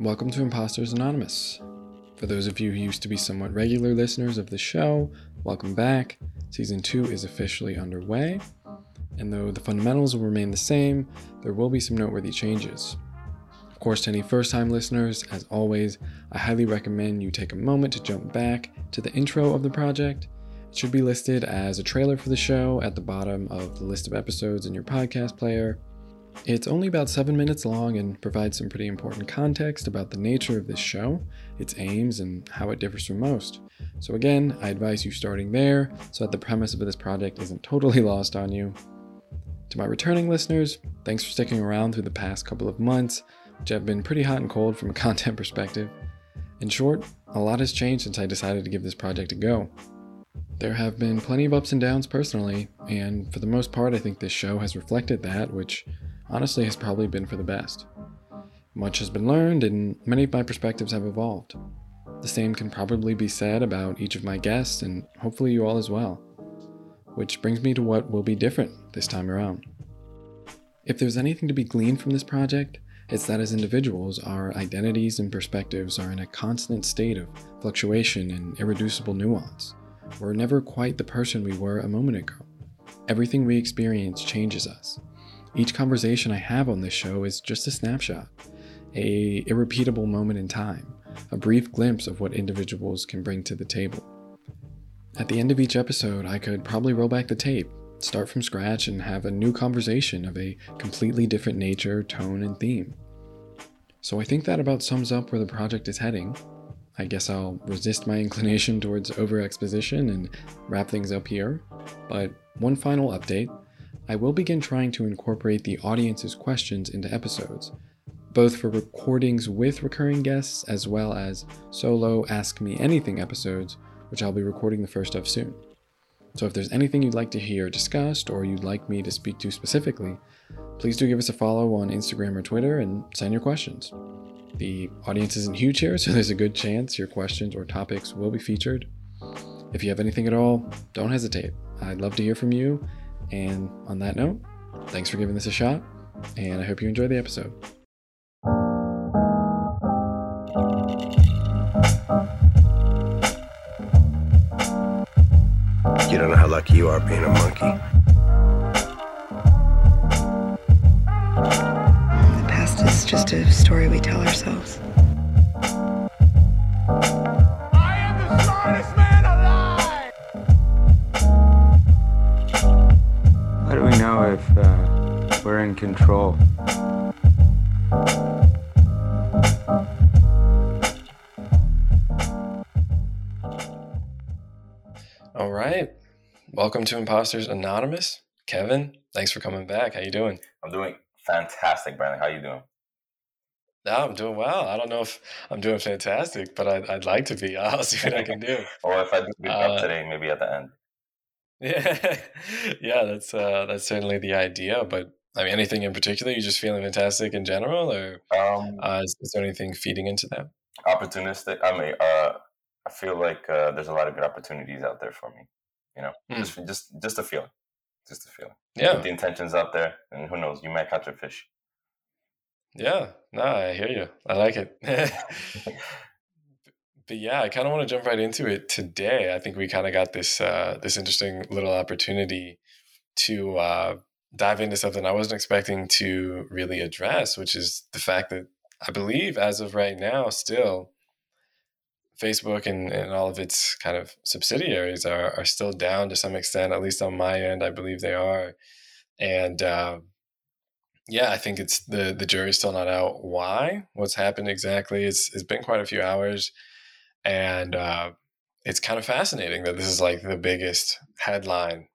Welcome to Imposters Anonymous. For those of you who used to be somewhat regular listeners of the show, welcome back. Season 2 is officially underway, and though the fundamentals will remain the same, there will be some noteworthy changes. Of course, to any first time listeners, as always, I highly recommend you take a moment to jump back to the intro of the project. It should be listed as a trailer for the show at the bottom of the list of episodes in your podcast player. It's only about seven minutes long and provides some pretty important context about the nature of this show, its aims, and how it differs from most. So, again, I advise you starting there so that the premise of this project isn't totally lost on you. To my returning listeners, thanks for sticking around through the past couple of months, which have been pretty hot and cold from a content perspective. In short, a lot has changed since I decided to give this project a go. There have been plenty of ups and downs personally, and for the most part, I think this show has reflected that, which honestly has probably been for the best. Much has been learned, and many of my perspectives have evolved. The same can probably be said about each of my guests, and hopefully you all as well. Which brings me to what will be different this time around. If there's anything to be gleaned from this project, it's that as individuals, our identities and perspectives are in a constant state of fluctuation and irreducible nuance. We're never quite the person we were a moment ago. Everything we experience changes us, each conversation I have on this show is just a snapshot, a irrepeatable moment in time, a brief glimpse of what individuals can bring to the table. At the end of each episode, I could probably roll back the tape, start from scratch, and have a new conversation of a completely different nature, tone, and theme. So I think that about sums up where the project is heading. I guess I'll resist my inclination towards over exposition and wrap things up here. But one final update I will begin trying to incorporate the audience's questions into episodes, both for recordings with recurring guests as well as solo Ask Me Anything episodes, which I'll be recording the first of soon. So if there's anything you'd like to hear discussed or you'd like me to speak to specifically, please do give us a follow on Instagram or Twitter and send your questions. The audience isn't huge here, so there's a good chance your questions or topics will be featured. If you have anything at all, don't hesitate. I'd love to hear from you, and on that note, thanks for giving this a shot, and I hope you enjoy the episode. You don't know how lucky you are being a monkey. Just a story we tell ourselves. How do we know if uh, we're in control. All right. Welcome to Imposters Anonymous. Kevin, thanks for coming back. How you doing? I'm doing fantastic, Brandon. How are you doing? No, I'm doing well. I don't know if I'm doing fantastic, but I'd, I'd like to be. I'll see what I can do. or if I do uh, today, maybe at the end. Yeah, yeah, that's uh, that's certainly the idea. But I mean, anything in particular? You just feeling fantastic in general, or um, uh, is, is, there anything feeding into that? Opportunistic. I mean, uh, I feel like uh, there's a lot of good opportunities out there for me. You know, mm. just just just a feeling, just a feeling. Yeah, Put the intentions out there, and who knows, you might catch a fish. Yeah, no, I hear you. I like it. but yeah, I kind of want to jump right into it today. I think we kind of got this uh, this interesting little opportunity to uh, dive into something I wasn't expecting to really address, which is the fact that I believe, as of right now, still Facebook and, and all of its kind of subsidiaries are, are still down to some extent, at least on my end, I believe they are. And uh, yeah, I think it's the the jury's still not out. Why? What's happened exactly? It's it's been quite a few hours and uh, it's kind of fascinating that this is like the biggest headline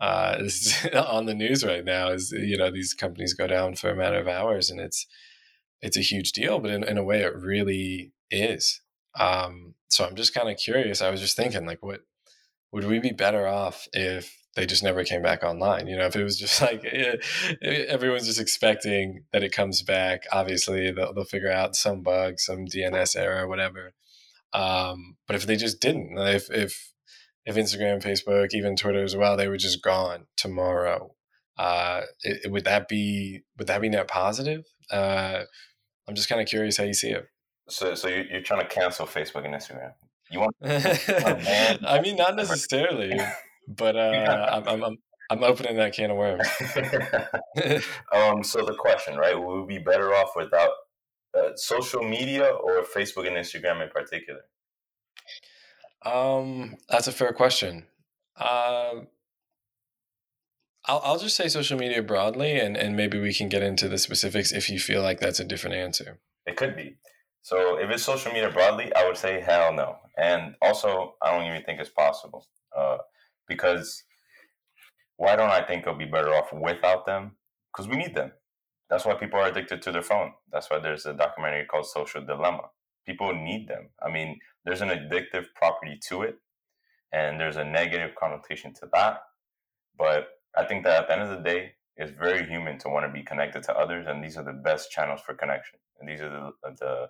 uh, on the news right now. Is you know these companies go down for a matter of hours, and it's it's a huge deal, but in, in a way, it really is. Um, so I'm just kind of curious. I was just thinking, like, what would we be better off if they just never came back online? You know, if it was just like eh, eh, everyone's just expecting that it comes back. Obviously, they'll, they'll figure out some bug, some DNS error, whatever um, but if they just didn't, if if if Instagram, Facebook, even Twitter as well, they were just gone tomorrow, uh, it, would that be would that be net positive? Uh, I'm just kind of curious how you see it. So, so you're, you're trying to cancel Facebook and Instagram. You want? I mean, not necessarily, but uh, I'm, I'm, I'm I'm opening that can of worms. um, so the question, right? Would we be better off without uh, social media or Facebook and Instagram in particular? Um, that's a fair question. Uh, I'll I'll just say social media broadly, and and maybe we can get into the specifics if you feel like that's a different answer. It could be. So if it's social media broadly, I would say hell no. And also, I don't even think it's possible uh, because why don't I think it'll be better off without them? Because we need them. That's why people are addicted to their phone. That's why there's a documentary called Social Dilemma. People need them. I mean, there's an addictive property to it, and there's a negative connotation to that. But I think that at the end of the day, it's very human to want to be connected to others, and these are the best channels for connection. And these are the the,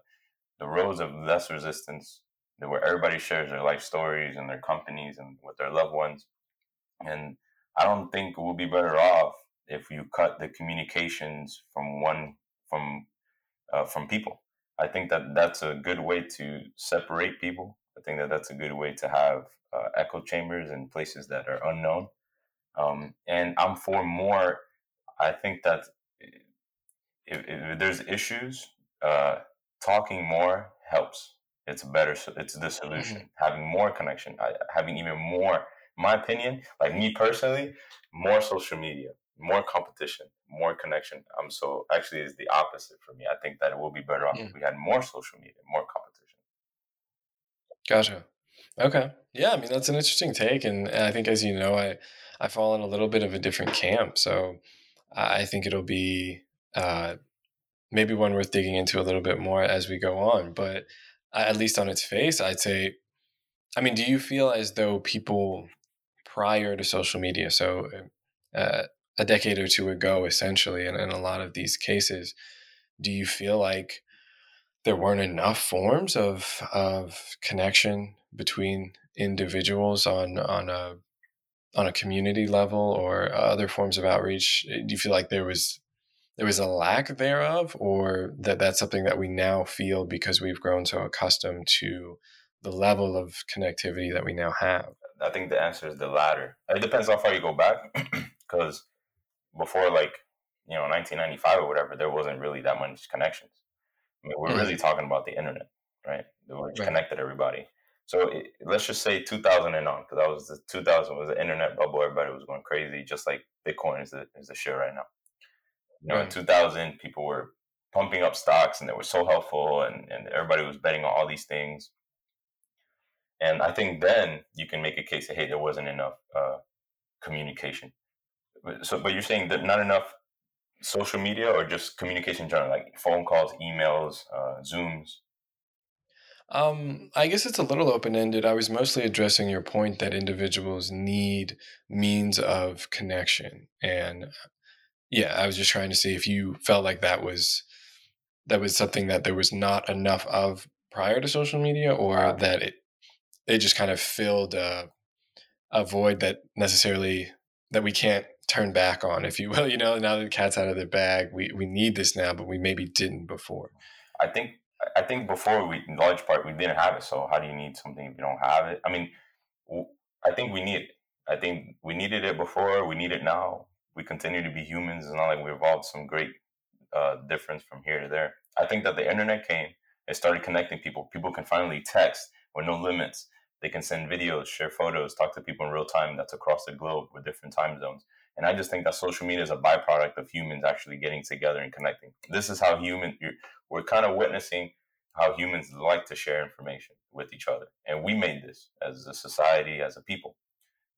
the roads of less resistance, where everybody shares their life stories and their companies and with their loved ones. And I don't think we'll be better off if you cut the communications from one from uh, from people. I think that that's a good way to separate people. I think that that's a good way to have uh, echo chambers in places that are unknown. Um, and I'm for more. I think that if, if there's issues, uh, talking more helps. It's better. It's the solution. Mm-hmm. Having more connection, having even more my opinion, like me personally, more social media, more competition, more connection. Um, so actually, is the opposite for me. I think that it will be better off mm. if we had more social media, more competition. Gotcha. Okay. Yeah, I mean that's an interesting take, and I think, as you know, I I fall in a little bit of a different camp. So I think it'll be uh, maybe one worth digging into a little bit more as we go on. But at least on its face, I'd say. I mean, do you feel as though people prior to social media. So, uh, a decade or two ago, essentially, and in a lot of these cases, do you feel like there weren't enough forms of of connection between individuals on on a on a community level or other forms of outreach? Do you feel like there was there was a lack thereof, or that that's something that we now feel because we've grown so accustomed to the level of connectivity that we now have? I think the answer is the latter. It depends how far you go back, because before like you know 1995 or whatever, there wasn't really that much connections. I mean, we're mm-hmm. really talking about the internet, right? Which right. connected everybody. So it, let's just say 2000 and on, because that was the 2000 was the internet bubble. Everybody was going crazy, just like Bitcoin is the is the shit right now. You know, right. in 2000, people were pumping up stocks and they were so helpful, and and everybody was betting on all these things. And I think then you can make a case that hey, there wasn't enough uh, communication. So, but you're saying that not enough social media or just communication general, like phone calls, emails, uh, Zooms. Um, I guess it's a little open ended. I was mostly addressing your point that individuals need means of connection, and yeah, I was just trying to see if you felt like that was that was something that there was not enough of prior to social media, or that it it just kind of filled a, a void that necessarily that we can't turn back on, if you will. You know, now that the cat's out of the bag, we, we need this now, but we maybe didn't before. I think I think before we, in large part, we didn't have it. So how do you need something if you don't have it? I mean, I think we need it. I think we needed it before. We need it now. We continue to be humans. It's not like we evolved some great uh, difference from here to there. I think that the internet came. It started connecting people. People can finally text with no limits. They can send videos, share photos, talk to people in real time that's across the globe with different time zones. And I just think that social media is a byproduct of humans actually getting together and connecting. This is how human we're kind of witnessing how humans like to share information with each other, and we made this as a society, as a people,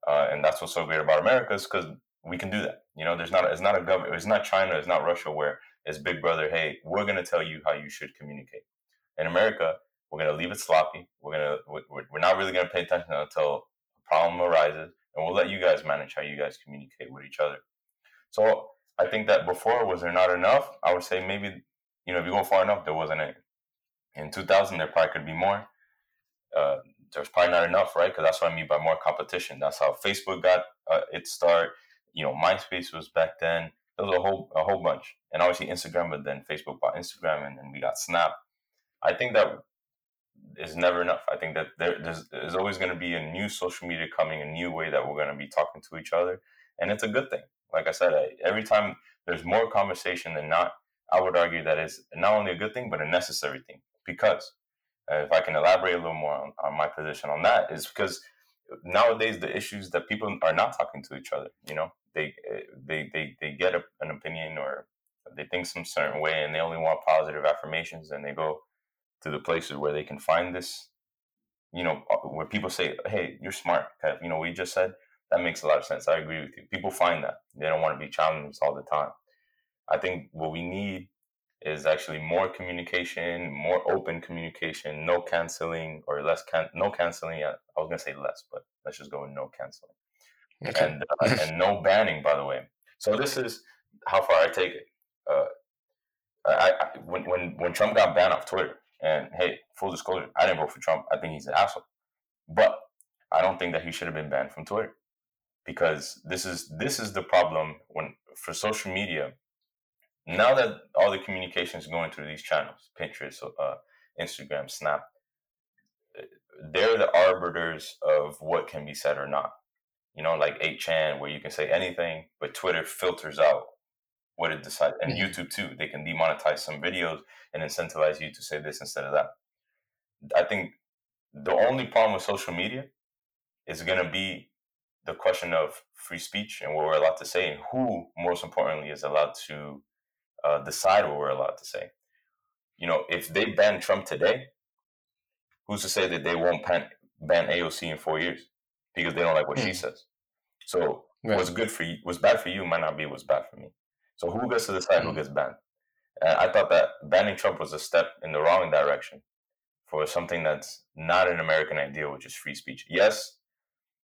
uh, and that's what's so great about America is because we can do that. You know, there's not it's not a government, it's not China, it's not Russia where it's Big Brother. Hey, we're going to tell you how you should communicate. In America, we're going to leave it sloppy. We're going to we're not really going to pay attention until a problem arises, and we'll let you guys manage how you guys communicate with each other. So I think that before was there not enough? I would say maybe you know if you go far enough, there wasn't any. In 2000, there probably could be more. Uh, there's probably not enough, right? Because that's what I mean by more competition. That's how Facebook got uh, its start. You know, MySpace was back then. There was a whole a whole bunch, and obviously Instagram, but then Facebook bought Instagram, and then we got Snap. I think that is never enough. I think that there, there's, there's always going to be a new social media coming, a new way that we're going to be talking to each other, and it's a good thing. Like I said, I, every time there's more conversation than not, I would argue that it's not only a good thing but a necessary thing. Because uh, if I can elaborate a little more on, on my position on that, is because nowadays the issues that people are not talking to each other. You know, they eh, they they they get a, an opinion or they think some certain way and they only want positive affirmations and they go to the places where they can find this you know uh, where people say hey you're smart Kev. you know we just said that makes a lot of sense i agree with you people find that they don't want to be challenged all the time i think what we need is actually more communication more open communication no canceling or less can no canceling i was going to say less but let's just go with no canceling okay. and uh, and no banning by the way so this is how far i take it uh, I, I, when when when Trump got banned off Twitter, and hey, full disclosure, I didn't vote for Trump. I think he's an asshole, but I don't think that he should have been banned from Twitter because this is this is the problem when for social media. Now that all the communication is going through these channels, Pinterest, uh, Instagram, Snap, they're the arbiters of what can be said or not. You know, like 8chan, where you can say anything, but Twitter filters out what it decides. And mm-hmm. YouTube too, they can demonetize some videos and incentivize you to say this instead of that. I think the only problem with social media is going to be the question of free speech and what we're allowed to say, and who, most importantly, is allowed to uh, decide what we're allowed to say. You know, if they ban Trump today, who's to say that they won't ban, ban AOC in four years because they don't like what mm. she says? So right. what's good for you, what's bad for you might not be what's bad for me. So who gets to decide who mm. gets banned? And I thought that banning Trump was a step in the wrong direction for something that's not an American ideal, which is free speech. Yes,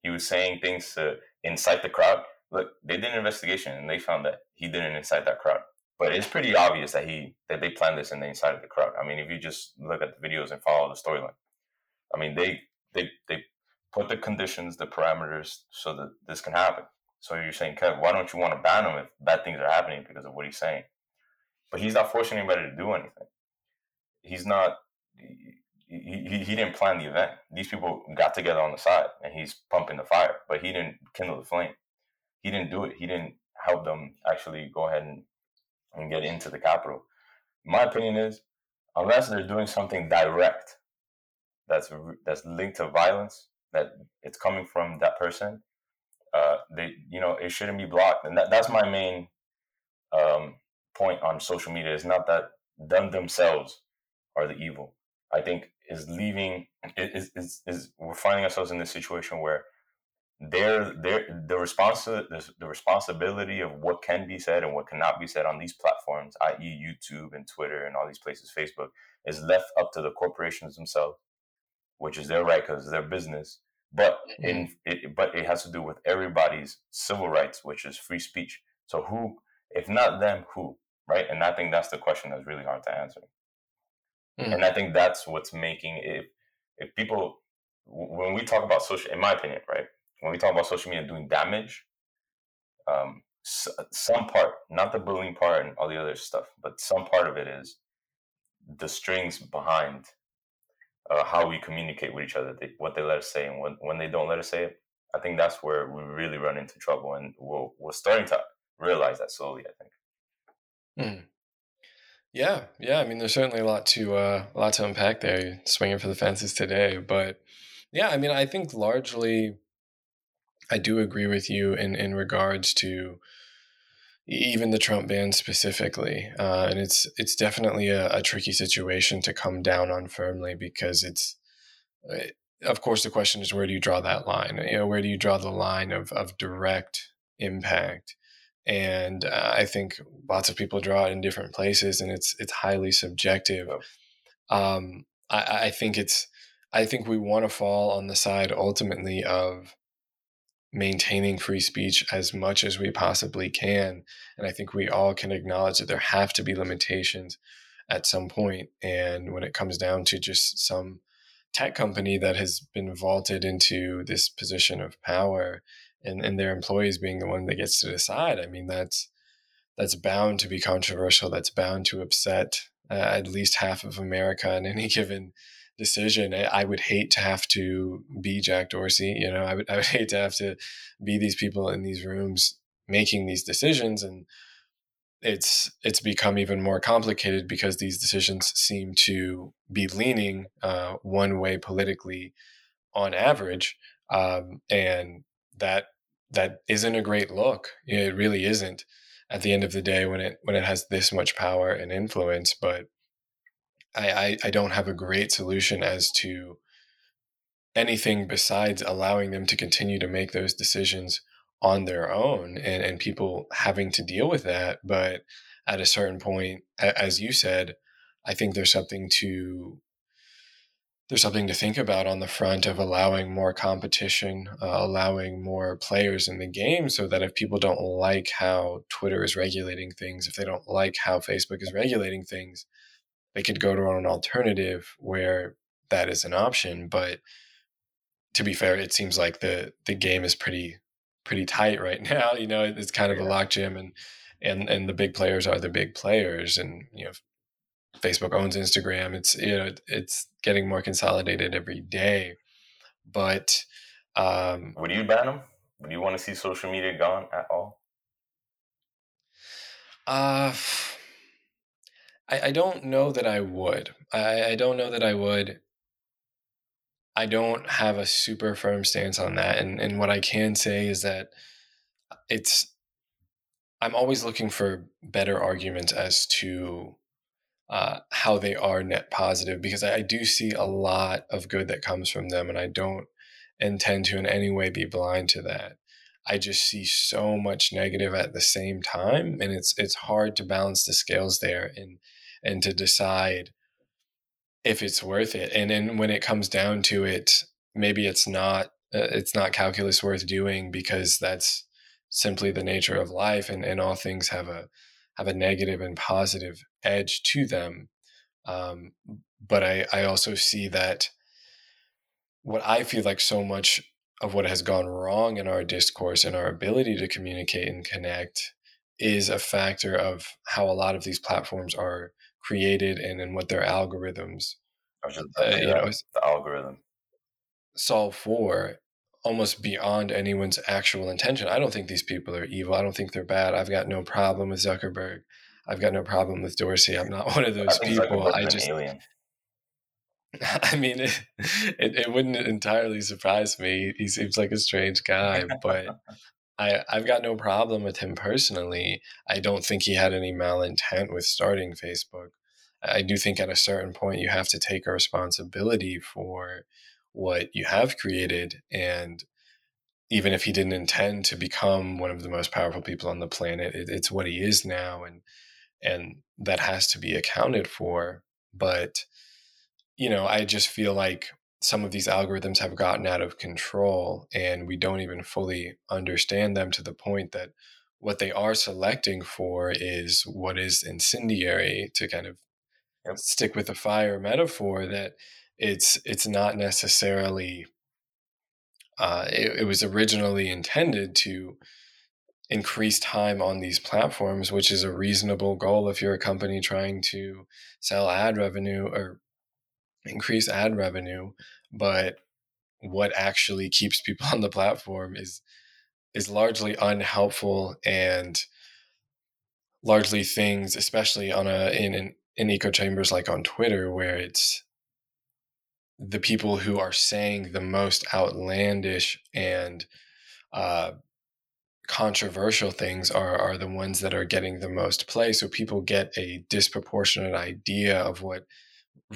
he was saying things to incite the crowd. Look, they did an investigation and they found that he didn't incite that crowd. But it's pretty obvious that he that they planned this and they incited the crowd. I mean, if you just look at the videos and follow the storyline, I mean, they they they put the conditions, the parameters, so that this can happen. So you're saying, Kev, why don't you want to ban him if bad things are happening because of what he's saying? But he's not forcing anybody to do anything. He's not. He, he, he didn't plan the event. These people got together on the side, and he's pumping the fire, but he didn't kindle the flame. He didn't do it. He didn't help them actually go ahead and, and get into the Capitol. My opinion is, unless they're doing something direct, that's that's linked to violence, that it's coming from that person, uh, they you know it shouldn't be blocked. And that, that's my main um, point on social media. Is not that them themselves are the evil. I think is leaving is, is, is we're finding ourselves in this situation where they're, they're the response the, the responsibility of what can be said and what cannot be said on these platforms i.e youtube and twitter and all these places facebook is left up to the corporations themselves which is their right because it's their business but in mm-hmm. it, but it has to do with everybody's civil rights, which is free speech. So who, if not them, who, right? And I think that's the question that's really hard to answer. Mm. And I think that's what's making it. If people, when we talk about social, in my opinion, right, when we talk about social media doing damage, um, some part, not the bullying part and all the other stuff, but some part of it is the strings behind uh, how we communicate with each other, they, what they let us say, and when, when they don't let us say it, I think that's where we really run into trouble, and we're, we're starting to realize that slowly. I think. Mm. Yeah, yeah. I mean, there's certainly a lot to uh, a lot to unpack there. Swinging for the fences today, but yeah, I mean, I think largely, I do agree with you in in regards to even the Trump ban specifically. Uh, and it's it's definitely a, a, tricky situation to come down on firmly because it's, eh, of course, the question is where do you draw that line? You know, where do you draw the line of of direct impact? And uh, I think lots of people draw it in different places, and it's it's highly subjective. Um, I, I think it's I think we want to fall on the side ultimately of maintaining free speech as much as we possibly can. And I think we all can acknowledge that there have to be limitations at some point. And when it comes down to just some tech company that has been vaulted into this position of power and, and their employees being the one that gets to decide, I mean, that's that's bound to be controversial. That's bound to upset uh, at least half of America in any given decision. I would hate to have to be Jack Dorsey. You know, I would I would hate to have to be these people in these rooms making these decisions and it's it's become even more complicated because these decisions seem to be leaning uh, one way politically on average um, and that that isn't a great look it really isn't at the end of the day when it when it has this much power and influence but I, I, don't have a great solution as to anything besides allowing them to continue to make those decisions on their own and, and people having to deal with that. But at a certain point, as you said, I think there's something to there's something to think about on the front of allowing more competition, uh, allowing more players in the game so that if people don't like how Twitter is regulating things, if they don't like how Facebook is regulating things, they could go to an alternative where that is an option. But to be fair, it seems like the the game is pretty pretty tight right now. You know, it's kind of yeah. a lockjam, and and and the big players are the big players, and you know, Facebook owns Instagram. It's you know, it's getting more consolidated every day. But um, would you ban them? Would you want to see social media gone at all? Uh I, I don't know that I would. I, I don't know that I would. I don't have a super firm stance on that. And and what I can say is that it's I'm always looking for better arguments as to uh, how they are net positive because I, I, do see a lot of good that comes from them, and I don't intend to in any way be blind to that. I just see so much negative at the same time, and it's it's hard to balance the scales there and and to decide if it's worth it. And then when it comes down to it, maybe it's not uh, it's not calculus worth doing because that's simply the nature of life and, and all things have a have a negative and positive edge to them. Um, but I, I also see that what I feel like so much of what has gone wrong in our discourse and our ability to communicate and connect is a factor of how a lot of these platforms are created and, and what their algorithms uh, you know, the algorithm solve for almost beyond anyone's actual intention. I don't think these people are evil. I don't think they're bad. I've got no problem with Zuckerberg. I've got no problem with Dorsey. I'm not one of those I people. I just alien. I mean, it, it, it, wouldn't entirely surprise me. He seems like a strange guy, but I, I've got no problem with him personally. I don't think he had any malintent with starting Facebook. I do think at a certain point you have to take a responsibility for what you have created. And even if he didn't intend to become one of the most powerful people on the planet, it, it's what he is now. And, and that has to be accounted for. But, you know, I just feel like some of these algorithms have gotten out of control and we don't even fully understand them to the point that what they are selecting for is what is incendiary to kind of yep. stick with the fire metaphor that it's it's not necessarily uh, it, it was originally intended to increase time on these platforms, which is a reasonable goal if you're a company trying to sell ad revenue or increase ad revenue. But what actually keeps people on the platform is is largely unhelpful and largely things, especially on a in an in echo chambers like on Twitter, where it's the people who are saying the most outlandish and uh, controversial things are are the ones that are getting the most play. So people get a disproportionate idea of what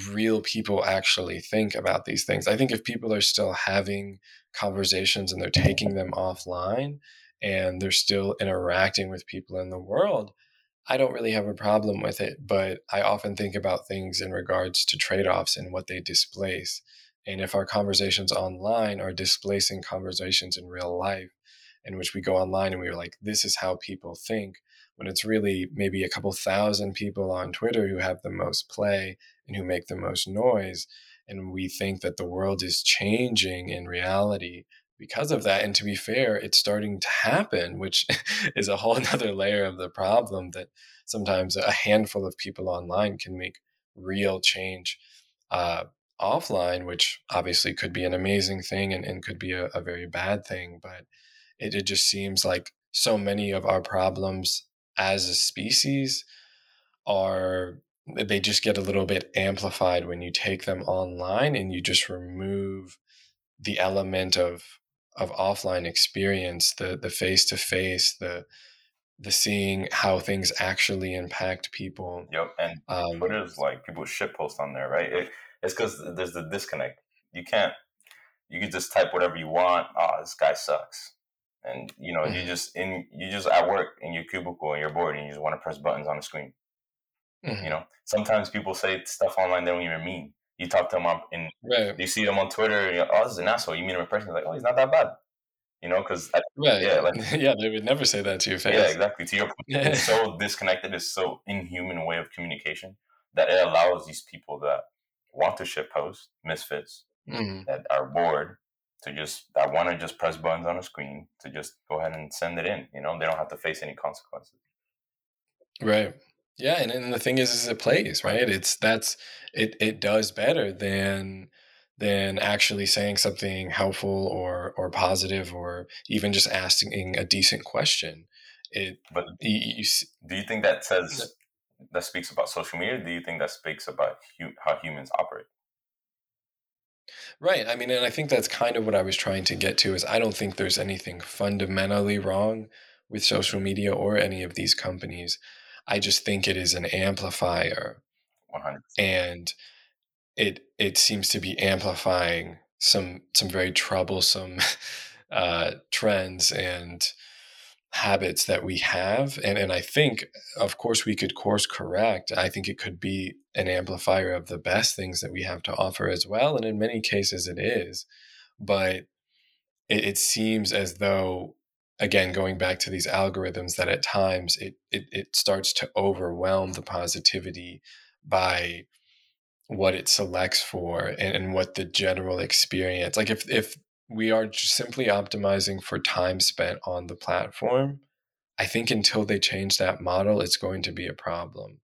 real people actually think about these things. I think if people are still having conversations and they're taking them offline and they're still interacting with people in the world, I don't really have a problem with it, but I often think about things in regards to trade offs and what they displace. And if our conversations online are displacing conversations in real life, in which we go online and we're like, this is how people think, when it's really maybe a couple thousand people on Twitter who have the most play and who make the most noise. And we think that the world is changing in reality because of that. And to be fair, it's starting to happen, which is a whole other layer of the problem that sometimes a handful of people online can make real change uh, offline, which obviously could be an amazing thing and, and could be a, a very bad thing. But it, it just seems like so many of our problems as a species are they just get a little bit amplified when you take them online and you just remove the element of of offline experience the the face to face the the seeing how things actually impact people Yep, and um, Twitter's like people shit post on there, right? It, it's because there's the disconnect. You can't. You can just type whatever you want. Oh, this guy sucks, and you know you just in you just at work in your cubicle and you're bored and you just want to press buttons on the screen. mhm, You know, sometimes people say stuff online they don't even mean. You talk to them on, in right you see them on Twitter, and you're like, oh, this is an asshole. You meet him in person, like, oh, he's not that bad. You know, because right yeah, like- yeah they would never say that to your face yeah, exactly. To your point, it's so disconnected. It's so inhuman way of communication that it allows these people that want to shit post misfits Mhm. that are bored to just I want to just press buttons on a screen to just go ahead and send it in. You know, they don't have to face any consequences. Right. Yeah, and, and the thing is, is it plays, right? It's that's it it does better than than actually saying something helpful or or positive or even just asking a decent question. It But you, you, do you think that says that speaks about social media? Or do you think that speaks about hu- how humans operate? Right. I mean, and I think that's kind of what I was trying to get to is I don't think there's anything fundamentally wrong with social media or any of these companies. I just think it is an amplifier One hundred. and it it seems to be amplifying some some very troublesome uh, trends and habits that we have and and I think of course we could course correct. I think it could be an amplifier of the best things that we have to offer as well and in many cases it is but it, it seems as though again going back to these algorithms that at times it, it it starts to overwhelm the positivity by what it selects for and, and what the general experience like if if we are simply optimizing for time spent on the platform. I think until they change that model it's going to be a problem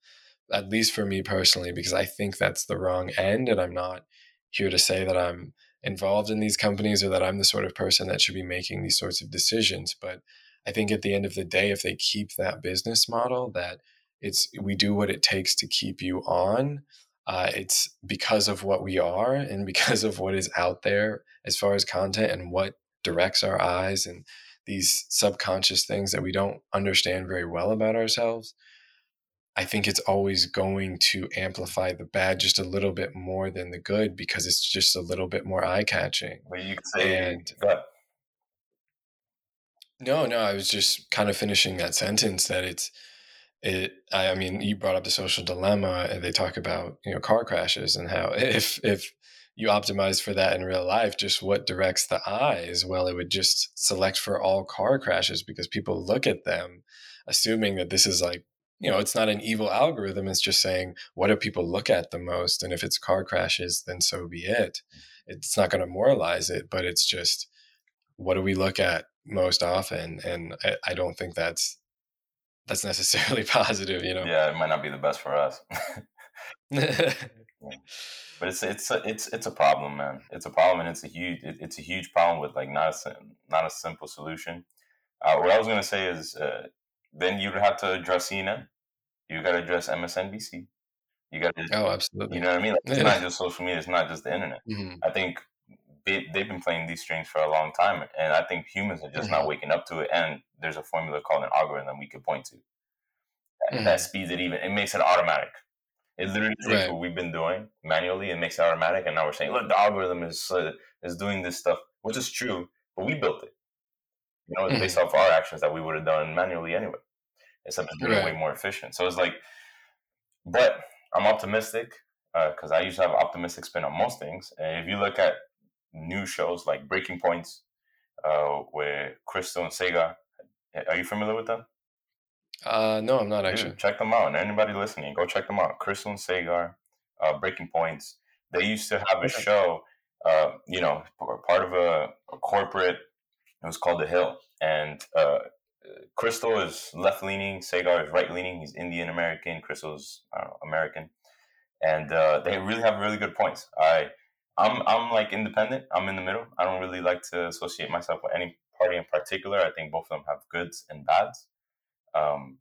at least for me personally because i think that's the wrong end and i'm not here to say that i'm involved in these companies or that i'm the sort of person that should be making these sorts of decisions but i think at the end of the day if they keep that business model that it's we do what it takes to keep you on uh, it's because of what we are and because of what is out there as far as content and what directs our eyes and these subconscious things that we don't understand very well about ourselves. I think it's always going to amplify the bad just a little bit more than the good because it's just a little bit more eye catching. But you could say And- that No, no, I was just kind of finishing that sentence that it's it I, I mean, you brought up the social dilemma and they talk about, you know, car crashes and how if if you optimize for that in real life, just what directs the eyes, well, it would just select for all car crashes because people look at them assuming that this is like, you know, it's not an evil algorithm, it's just saying what do people look at the most and if it's car crashes, then so be it. It's not going to moralize it, but it's just what do we look at most often and I, I don't think that's that's necessarily positive you know yeah, it might not be the best for us. but it's it's a, it's it's a problem, man. It's a problem, and it's a huge it, it's a huge problem with like not a not a simple solution. Uh, what I was gonna say is, uh, then you'd have to address CNN. You got to address MSNBC. You got to, oh absolutely you know what I mean? Like, it's Yeah. not just social media. It's not just the internet. Mhm. I think they, they've been playing these strings for a long time, and I think humans are just Mm-hmm. not waking up to it. And there's a formula called an algorithm we could point to that, that speeds it even. It makes it automatic. It literally takes Right. what we've been doing manually and makes it automatic. And now we're saying, look, the algorithm is uh, is doing this stuff, which is true, but we built it. You know, it's based off our actions that we would have done manually anyway. Except it's it way more efficient. So it's like, but I'm optimistic because I usually have an optimistic spin on most things. And if you look at new shows like Breaking Points, uh, where Crystal and Sagar, are you familiar with them? Uh no i'm not Dude, actually check them out. Anybody listening, go check them out. Crystal and Sagar, uh, Breaking Points. They used to have a show, uh, you know, part of a, a corporate. It was called The Hill, and uh, Crystal is left leaning. Sagar is right leaning. He's Indian American. Crystal's know, American, and uh, they really have really good points. I I'm I'm like independent. I'm in the middle. I don't really like to associate myself with any party in particular. I think both of them have goods and bads. Um,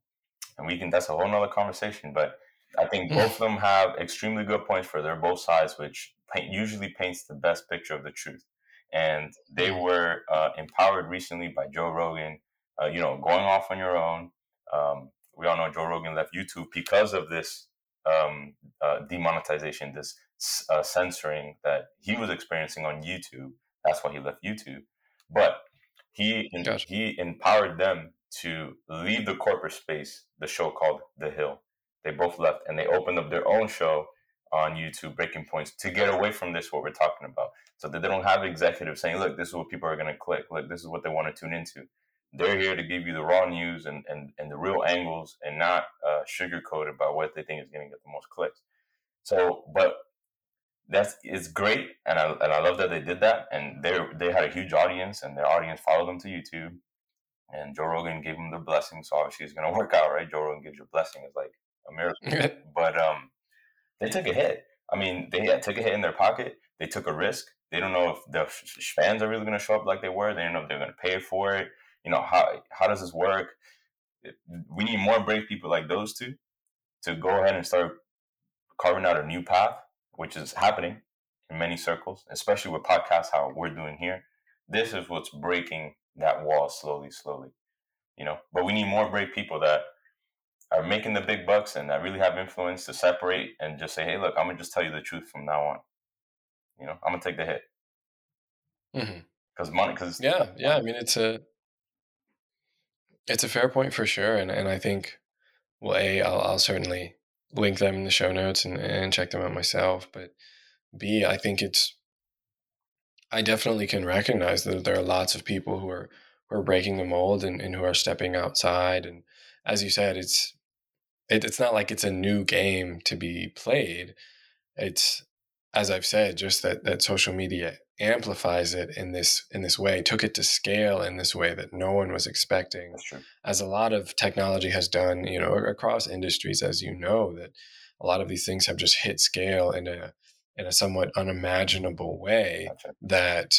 and we can that's a whole nother conversation. But I think both of them have extremely good points for their both sides, which paint, usually paints the best picture of the truth. And they were uh, empowered recently by Joe Rogan. Uh, you know, going off on your own. Um, we all know Joe Rogan left YouTube because of this um, uh, demonetization, this uh, censoring that he was experiencing on YouTube. That's why he left YouTube. But he gotcha. he empowered them to leave the corporate space. The show called The Hill. They both left, and they opened up their own show on YouTube, Breaking Points, to get away from this what we're talking about, so that they don't have executives saying, "Look, this is what people are going to click. Look, this is what they want to tune into." They're here to give you the raw news and, and, and the real angles and not uh, sugarcoat about what they think is going to get the most clicks. So, but that's it's great, and I and I love that they did that, and they they had a huge audience, and their audience followed them to YouTube, and Joe Rogan gave him the blessing, so obviously it's going to work out, right? Joe Rogan gives you a blessing, it's like a miracle, but um, they took a hit. I mean, they had, took a hit in their pocket. They took a risk. They don't know if the fans are really going to show up like they were. They don't know if they're going to pay for it. You know how how does this work? We need more brave people like those two to go ahead and start carving out a new path which is happening in many circles, especially with podcasts, how we're doing here. This is what's breaking that wall slowly, slowly. You know, but we need more brave people that are making the big bucks and that really have influence to separate and just say, hey, look, I'm gonna just tell you the truth from now on. You know, I'm gonna take the hit because mm-hmm. money. Because yeah, yeah. I mean, it's a it's a fair point for sure, and and I think well, a I'll, I'll certainly link them in the show notes and, and check them out myself. But B, I think it's I definitely can recognize that there are lots of people who are who are breaking the mold and, and who are stepping outside. And as you said, it's it, it's not like it's a new game to be played. It's as I've said, just that that social media amplifies it in this in this way took it to scale in this way that no one was expecting as a lot of technology has done you know across industries as you know that a lot of these things have just hit scale in a in a somewhat unimaginable way that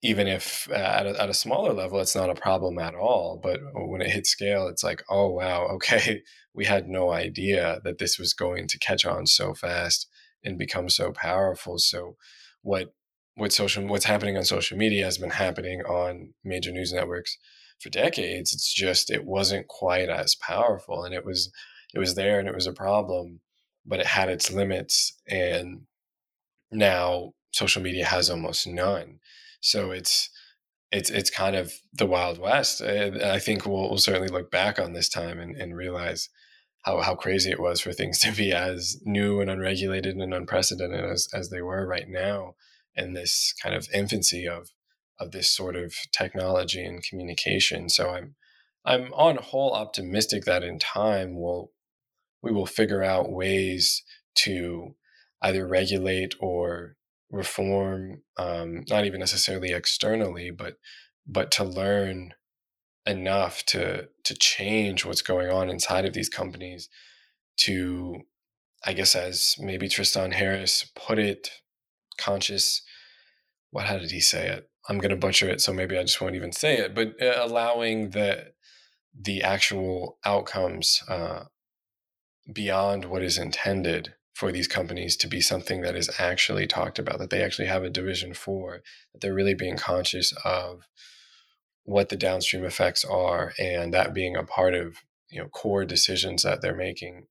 even if uh, at, a, at a smaller level it's not a problem at all but when it hits scale it's like oh wow okay we had no idea that this was going to catch on so fast and become so powerful so what what social what's happening on social media has been happening on major news networks for decades. It's just it wasn't quite as powerful, and it was it was there and it was a problem, but it had its limits. And now social media has almost none. So it's it's it's kind of the wild west. I think we'll, we'll certainly look back on this time and, and realize how, how crazy it was for things to be as new and unregulated and unprecedented as, as they were right now in this kind of infancy of of this sort of technology and communication. So I'm I'm on whole optimistic that in time we'll we will figure out ways to either regulate or reform, um, not even necessarily externally, but but to learn enough to to change what's going on inside of these companies to I guess as maybe Tristan Harris put it, conscious what how did he say it? I'm going to butcher it, so maybe I just won't even say it. But uh, allowing the the actual outcomes uh, beyond what is intended for these companies to be something that is actually talked about, that they actually have a division for, that they're really being conscious of what the downstream effects are, and that being a part of you know core decisions that they're making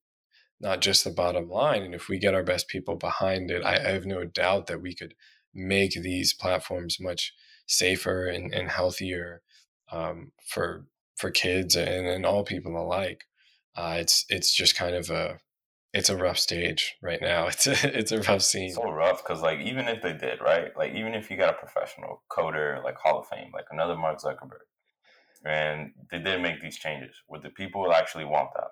not just the bottom line and if we get our best people behind it I, I have no doubt that we could make these platforms much safer and, and healthier um, for for kids and, and all people alike. Uh, it's it's just kind of a it's a rough stage right now. It's a, it's a rough scene. So rough because like even if they did right, like even if you got a professional coder like Hall of Fame, like another Mark Zuckerberg, and they did make these changes, would the people actually want that?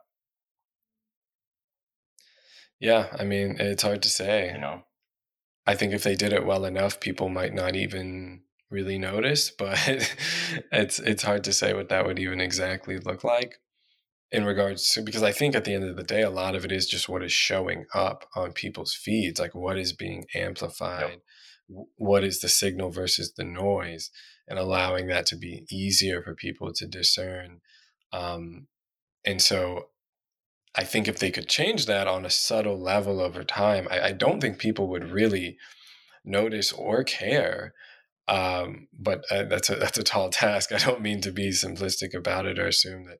Yeah, I mean it's hard to say. You know, I think if they did it well enough, people might not even really notice. But it's it's hard to say what that would even exactly look like. In regards to because I think at the end of the day, a lot of it is just what is showing up on people's feeds, like what is being amplified, yep. what is the signal versus the noise, and allowing that to be easier for people to discern. Um, and so I think if they could change that on a subtle level over time, I, I don't think people would really notice or care. Um, but uh, that's a that's a tall task. I don't mean to be simplistic about it or assume that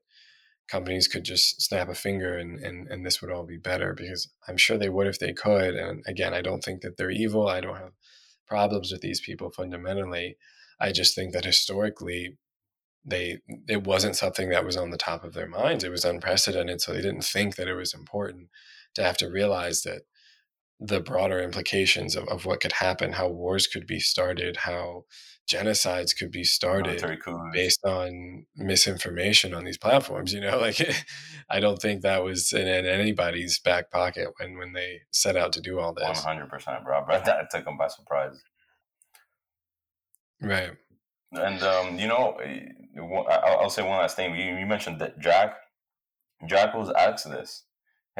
companies could just snap a finger and, and and this would all be better because I'm sure they would if they could. And again, I don't think that they're evil. I don't have problems with these people fundamentally. I just think that historically they it wasn't something that was on the top of their minds. It was unprecedented, so they didn't think that it was important to have to realize that the broader implications of, of what could happen, how wars could be started, how genocides could be started based on misinformation on these platforms. You know, like I don't think that was in, in, anybody's back pocket when when they set out to do all this. One hundred percent, bro. But that took them by surprise. Right. And um, you know, eh, I'll say one last thing. You, you mentioned that Jack. Jack was asked this.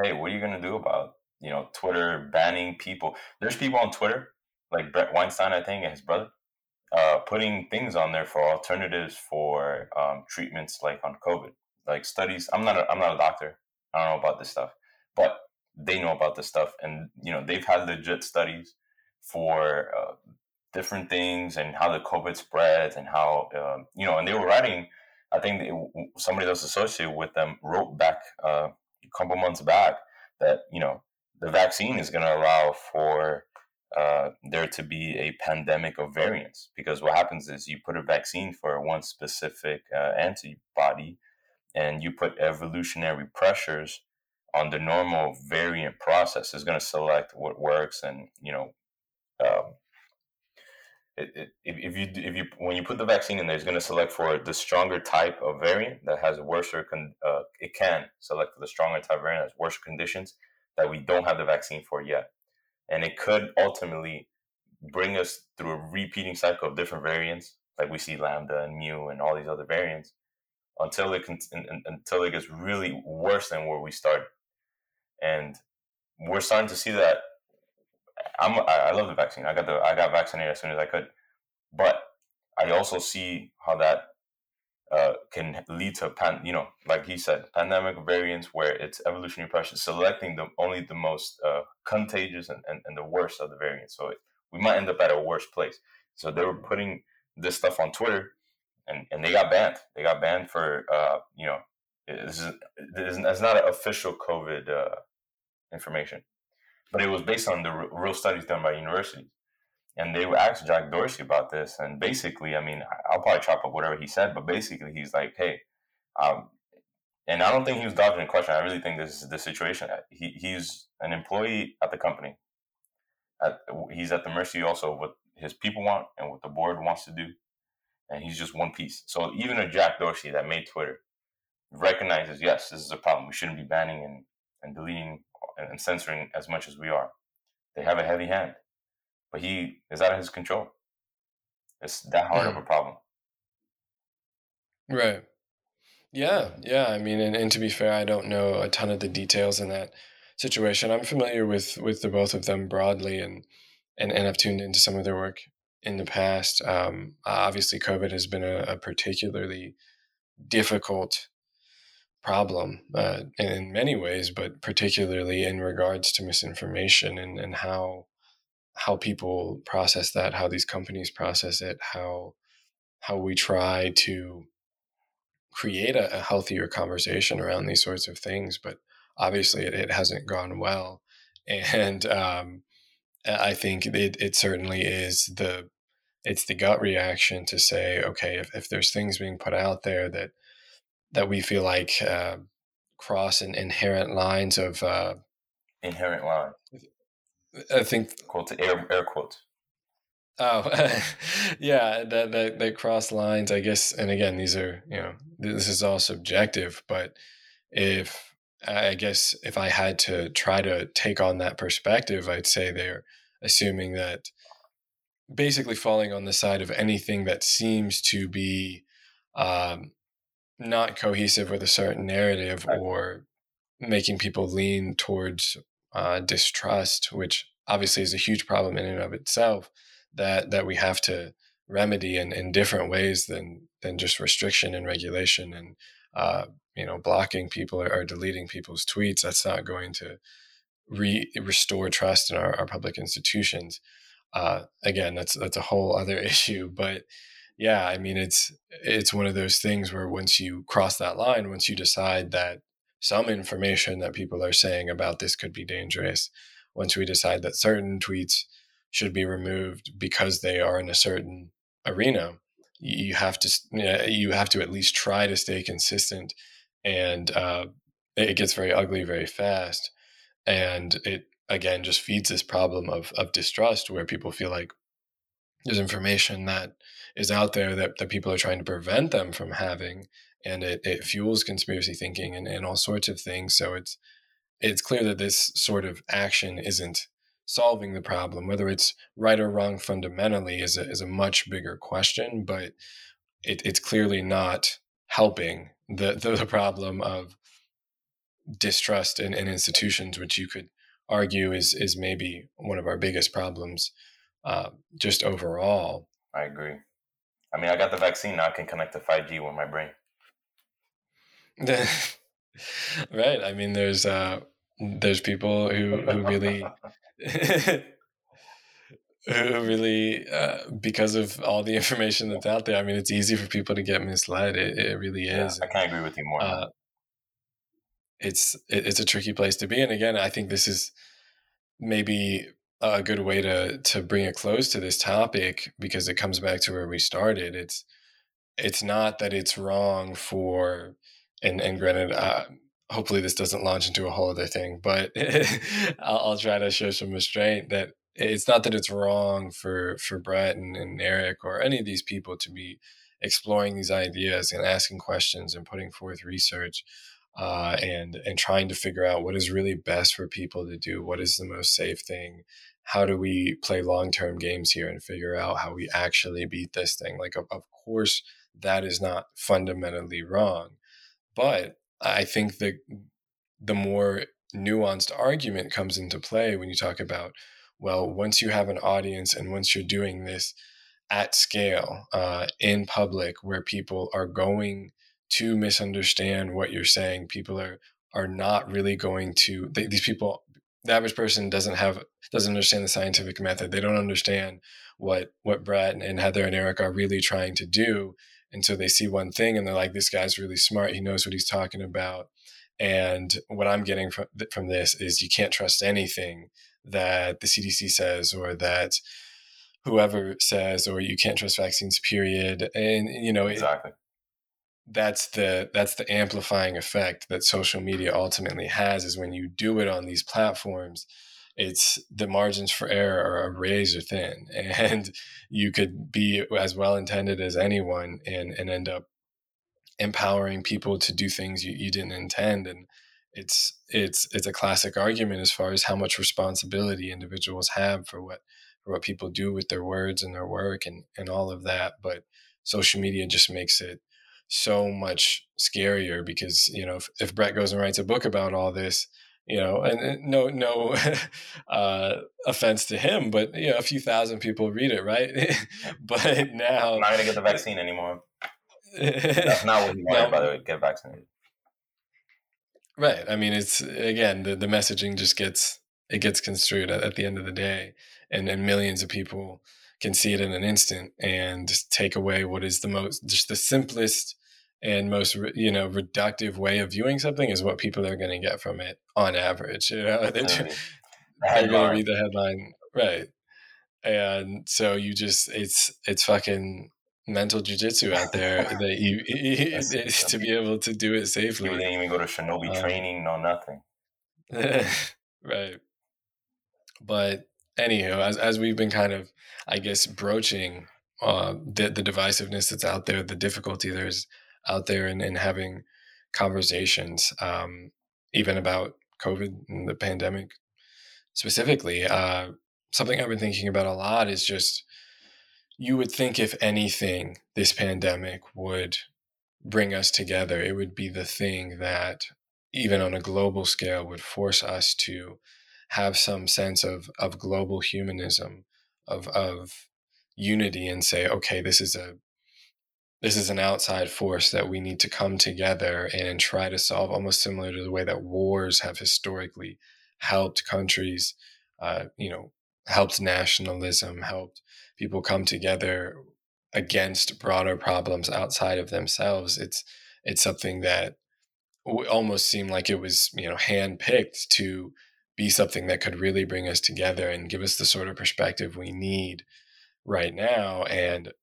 Hey, what are you gonna do about you know Twitter banning people? There's people on Twitter like Brett Weinstein, I think, and his brother, uh, putting things on there for alternatives for um, treatments like on COVID, like studies. I'm not a, I'm not a doctor. I don't know about this stuff, but they know about this stuff, and you know they've had legit studies for uh, different things and how the COVID spreads and how uh, you know. And they were writing. I think they, somebody that's associated with them wrote back uh, a couple months back that you know the vaccine is going to allow for uh, there to be a pandemic of variants because what happens is you put a vaccine for one specific uh, antibody and you put evolutionary pressures on the normal variant process is going to select what works and you know um, it, it, if you if you when you put the vaccine in there, it's going to select for the stronger type of variant that has worse con, uh, it can select for the stronger type variant that has worse conditions that we don't have the vaccine for yet, and it could ultimately bring us through a repeating cycle of different variants, like we see lambda and mu and all these other variants, until it until it gets really worse than where we started, and we're starting to see that I'm I love the vaccine. I got the I got vaccinated as soon as I could, but I also see how that uh, can lead to pan, you know, like he said, pandemic variants where it's evolutionary pressure selecting the only the most uh, contagious and, and, and the worst of the variants. So it, we might end up at a worse place. So they were putting this stuff on Twitter, and, and they got banned. They got banned for uh, you know, this is not an official COVID uh, information but it was based on the r- real studies done by universities. And they asked Jack Dorsey about this, and basically, I mean, I'll probably chop up whatever he said, but basically, he's like, "Hey," um, and I don't think he was dodging a question. I really think this is the situation. He he's an employee at the company. At, he's at the mercy also of what his people want and what the board wants to do, and he's just one piece. So even a Jack Dorsey that made Twitter recognizes, yes, this is a problem. We shouldn't be banning and, and deleting and censoring as much as we are. They have a heavy hand, but he is out of his control. It's that hard of a problem. Right. Yeah, yeah. I mean, and, and to be fair, I don't know a ton of the details in that situation. I'm familiar with with the both of them broadly, and and, and I've tuned into some of their work in the past. Um, obviously, COVID has been a, a particularly difficult problem uh, in many ways, but particularly in regards to misinformation and, and how how people process that, how these companies process it, how how we try to create a, a healthier conversation around these sorts of things. But obviously, it, it hasn't gone well, and um, I think it, it certainly is the it's the gut reaction to say, okay, if, if there's things being put out there that that we feel like uh, cross inherent lines of uh, inherent line. I think quote air air quotes. Oh, yeah, that, that that cross lines, I guess. And again, these are you know this is all subjective, but if I guess if I had to try to take on that perspective, I'd say they're assuming that basically falling on the side of anything that seems to be um, not cohesive with a certain narrative or making people lean towards uh, distrust, which obviously is a huge problem in and of itself that that we have to remedy in, in different ways than than just restriction and regulation and uh, you know blocking people or, or deleting people's tweets. That's not going to re- restore trust in our, our public institutions. Uh, again, that's that's a whole other issue, but yeah, I mean it's it's one of those things where once you cross that line, once you decide that some information that people are saying about this could be dangerous, once we decide that certain tweets should be removed because they are in a certain arena, you have to you have to at least try to stay consistent, and uh, it gets very ugly very fast, and it again just feeds this problem of of distrust where people feel like there's information that is out there that, that people are trying to prevent them from having and it, it fuels conspiracy thinking and, and all sorts of things so it's it's clear that this sort of action isn't solving the problem whether it's right or wrong fundamentally is a, is a much bigger question but it, it's clearly not helping the, the, the problem of distrust in, in institutions which you could argue is is maybe one of our biggest problems uh, just overall I agree. I mean, I got the vaccine now. I can connect to 5G with my brain. right. I mean, there's uh, there's people who who really who really uh, because of all the information that's out there. I mean, it's easy for people to get misled. It, it really Yeah, is. I can't agree with you more. Uh, it's it, it's a tricky place to be, and again, I think this is maybe a good way to to bring a close to this topic because it comes back to where we started. It's it's not that it's wrong for and and granted uh, hopefully this doesn't launch into a whole other thing but I'll, I'll try to show some restraint that it's not that it's wrong for for brett and, and eric or any of these people to be exploring these ideas and asking questions and putting forth research uh, and and trying to figure out what is really best for people to do what is the most safe thing how do we play long-term games here and figure out how we actually beat this thing like of, of course that is not fundamentally wrong but I think that the more nuanced argument comes into play when you talk about, well, once you have an audience and once you're doing this at scale uh, in public where people are going to misunderstand what you're saying, people are are not really going to they, these people the average person doesn't have doesn't understand the scientific method. They don't understand what what brett and heather and eric are really trying to do and so they see one thing and they're like this guy's really smart. He knows what he's talking about. And what i'm getting from, from this is you can't trust anything that the cdc says or that whoever says or you can't trust vaccines period. And you know it, exactly. that's the that's the amplifying effect that social media ultimately has is when you do it on these platforms it's the margins for error are razor thin and you could be as well intended as anyone and and end up empowering people to do things you, you didn't intend and it's it's it's a classic argument as far as how much responsibility individuals have for what for what people do with their words and their work and and all of that but social media just makes it so much scarier because you know if, if brett goes and writes a book about all this you know and, no no uh offense to him but you know a few thousand people read it right but now I'm not gonna get the vaccine anymore. That's not what he wanted, by the way. Get vaccinated. Right. I mean, it's again the, the messaging just gets it gets construed at, at the end of the day, and and millions of people can see it in an instant and just take away what is the most just the simplest and most you know reductive way of viewing something is what people are going to get from it on average. You know, they're, Literally. they're going to read the headline right, and so you just it's it's fucking mental jujitsu out there that you to be able to do it You safely. didn't even go to Shinobi Um, training, no nothing. right. But anyhow, as as we've been kind of, I guess, broaching uh, the the divisiveness that's out there, the difficulty there's out there, and, in having conversations, um, even about COVID and the pandemic specifically. Uh, something I've been thinking about a lot is just you would think if anything, this pandemic would bring us together. It would be the thing that, even on a global scale, would force us to have some sense of of global humanism, of of unity, and say, okay, this is a this is an outside force that we need to come together and try to solve, almost similar to the way that wars have historically helped countries, uh, you know, helped nationalism, helped people come together against broader problems outside of themselves. It's it's something that almost seemed like it was you know handpicked to be something that could really bring us together and give us the sort of perspective we need right now. And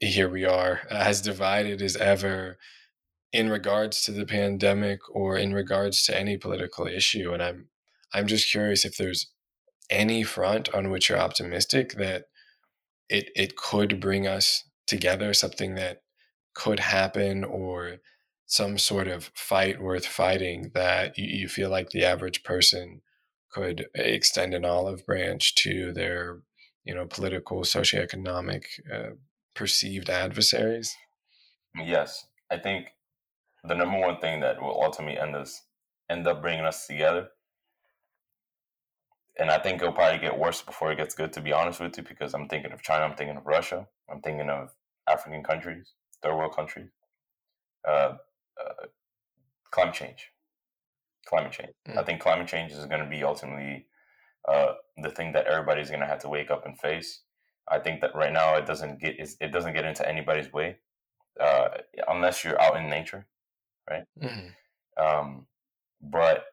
here we are, as divided as ever in regards to the pandemic or in regards to any political issue. And I'm I'm just curious if there's any front on which you're optimistic that it it could bring us together, something that could happen or some sort of fight worth fighting that you, you feel like the average person could extend an olive branch to their you know political socioeconomic uh, perceived adversaries yes i think the number one thing that will ultimately end us end up bringing us together and I think it'll probably get worse before it gets good. To be honest with you, because I'm thinking of China, I'm thinking of Russia, I'm thinking of African countries, third world countries. Uh, uh, climate change, climate change. Mm. I think climate change is going to be ultimately uh, the thing that everybody's going to have to wake up and face. I think that right now it doesn't get it doesn't get into anybody's way uh, unless you're out in nature, right? Mm. Um, but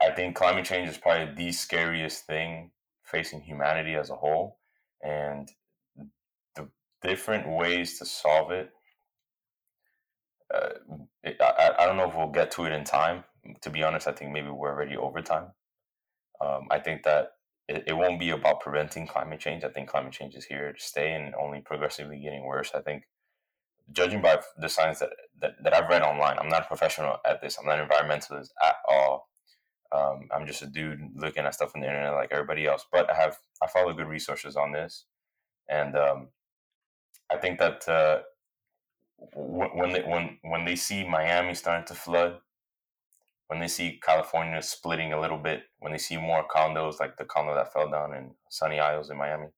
I think climate change is probably the scariest thing facing humanity as a whole, and the different ways to solve it. Uh, it I, I don't know if we'll get to it in time. To be honest, I think maybe we're already over time. Um, I think that it, it won't be about preventing climate change. I think climate change is here to stay and only progressively getting worse. I think judging by the science that, that, that I've read online, I'm not a professional at this. I'm not an environmentalist at all. Um, I'm just a dude looking at stuff on the internet like everybody else, but I have I follow good resources on this, and um, I think that uh, when they when when they see Miami starting to flood, when they see California splitting a little bit, when they see more condos like the condo that fell down in Sunny Isles in Miami,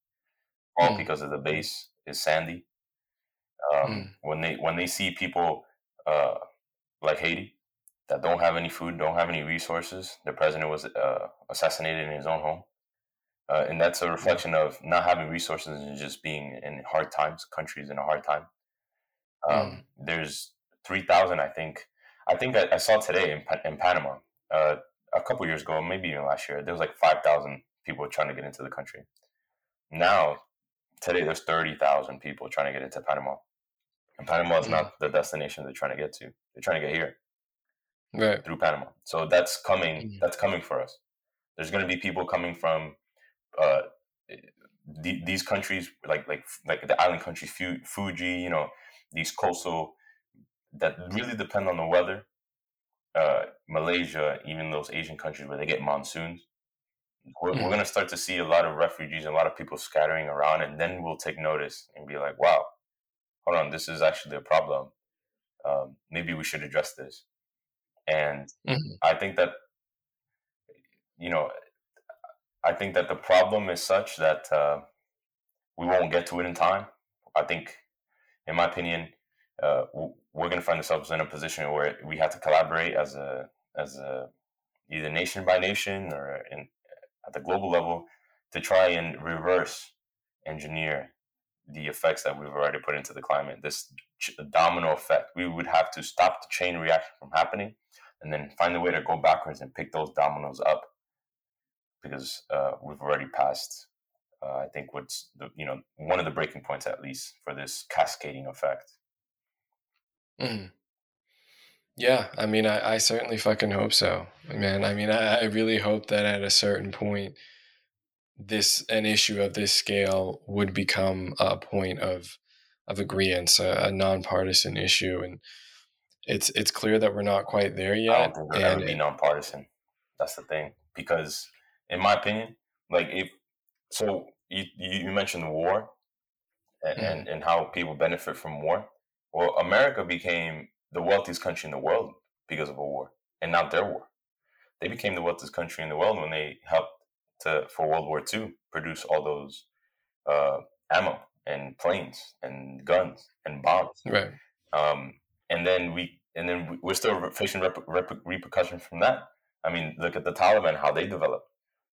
all mm. because of the base is sandy. Um, mm. When they when they see people uh, like Haiti that don't have any food, don't have any resources. The president was uh, assassinated in his own home. Uh, and that's a reflection of not having resources and just being in hard times, countries in a hard time. Um, mm. There's 3,000, I think. I think I, I saw today in, in Panama, uh, a couple years ago, maybe even last year, there was like 5,000 people trying to get into the country. Now, today, there's 30,000 people trying to get into Panama. And Panama is mm. not the destination they're trying to get to. They're trying to get here right. through Panama. So that's coming. Mm-hmm. That's coming for us. There's going to be people coming from uh, the, these countries, like like like the island countries, Fiji. You know, these coastal that really depend on the weather. Uh, Malaysia, even those Asian countries where they get monsoons. We're, mm-hmm. we're going to start to see a lot of refugees and a lot of people scattering around, and then we'll take notice and be like, "Wow, hold on, this is actually a problem. Um, maybe we should address this." And mm-hmm. I think that, you know, I think that the problem is such that uh, we won't get to it in time. I think, in my opinion, uh, we're going to find ourselves in a position where we have to collaborate as a as a either nation by nation or in at the global level to try and reverse engineer the effects that we've already put into the climate. This domino effect. We would have to stop the chain reaction from happening and then find a way to go backwards and pick those dominoes up because uh, we've already passed uh, i think what's the you know one of the breaking points at least for this cascading effect mm. yeah i mean I, I certainly fucking hope so man i mean I, I really hope that at a certain point this an issue of this scale would become a point of of agreement a, a nonpartisan issue and it's it's clear that we're not quite there yet. I don't think we'll ever be nonpartisan. That's the thing. Because in my opinion, like if so you you mentioned war and, mm. and, and how people benefit from war. Well, America became the wealthiest country in the world because of a war, and not their war. They became the wealthiest country in the world when they helped to for World War II produce all those uh, ammo and planes and guns and bombs. Right. Um, and then we and then we're still facing rep- rep- repercussions from that. I mean, look at the Taliban, how they developed.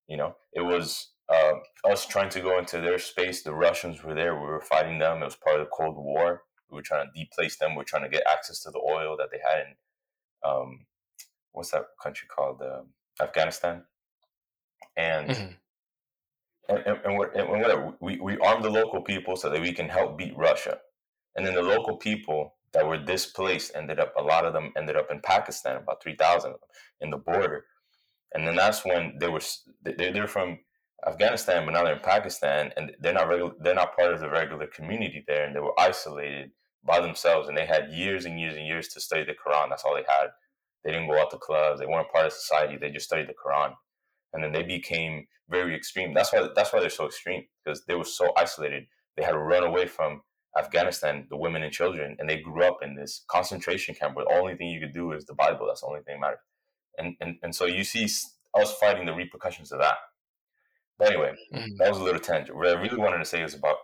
You know, it was uh, us trying to go into their space. The Russians were there. We were fighting them. It was part of the Cold War. We were trying to deplace them. We are trying to get access to the oil that they had in um, what's that country called? Uh, Afghanistan. And, mm-hmm. and, and, and, and whatever, we, we armed the local people so that we can help beat Russia. And then the local people that were displaced ended up, a lot of them ended up in Pakistan, about 3,000 of them in the border. And then that's when they were, they, they're from Afghanistan, but now they're in Pakistan and they're not regular, they're not part of the regular community there. And they were isolated by themselves and they had years and years and years to study the Quran. That's all they had. They didn't go out to clubs. They weren't part of society. They just studied the Quran, and then they became very extreme. That's why that's why they're so extreme because they were so isolated. They had to run away from Afghanistan, the women and children, and they grew up in this concentration camp where the only thing you could do is the Bible. That's the only thing that matters. And and and so you see us fighting the repercussions of that. But anyway, mm-hmm. that was a little tangent. What I really wanted to say is about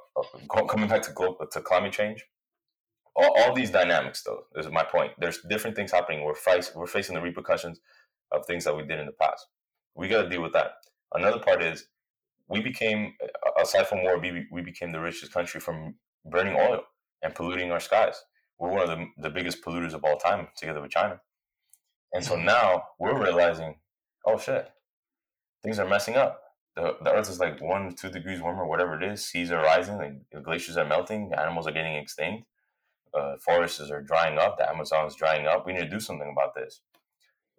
coming back to global to climate change all, all these dynamics though is my point. There's different things happening. We're, face, we're facing the repercussions of things that we did in the past. We got to deal with that. Another part is we became aside from war we, we became the richest country from burning oil and polluting our skies. We're one of the, the biggest polluters of all time together with china. And so mm-hmm. now we're realizing oh shit. Things are messing up. The, the earth is like one two degrees warmer whatever it is. Seas are rising like glaciers are melting animals are getting extinct uh, forests are drying up, the Amazon is drying up. We need to do something about this.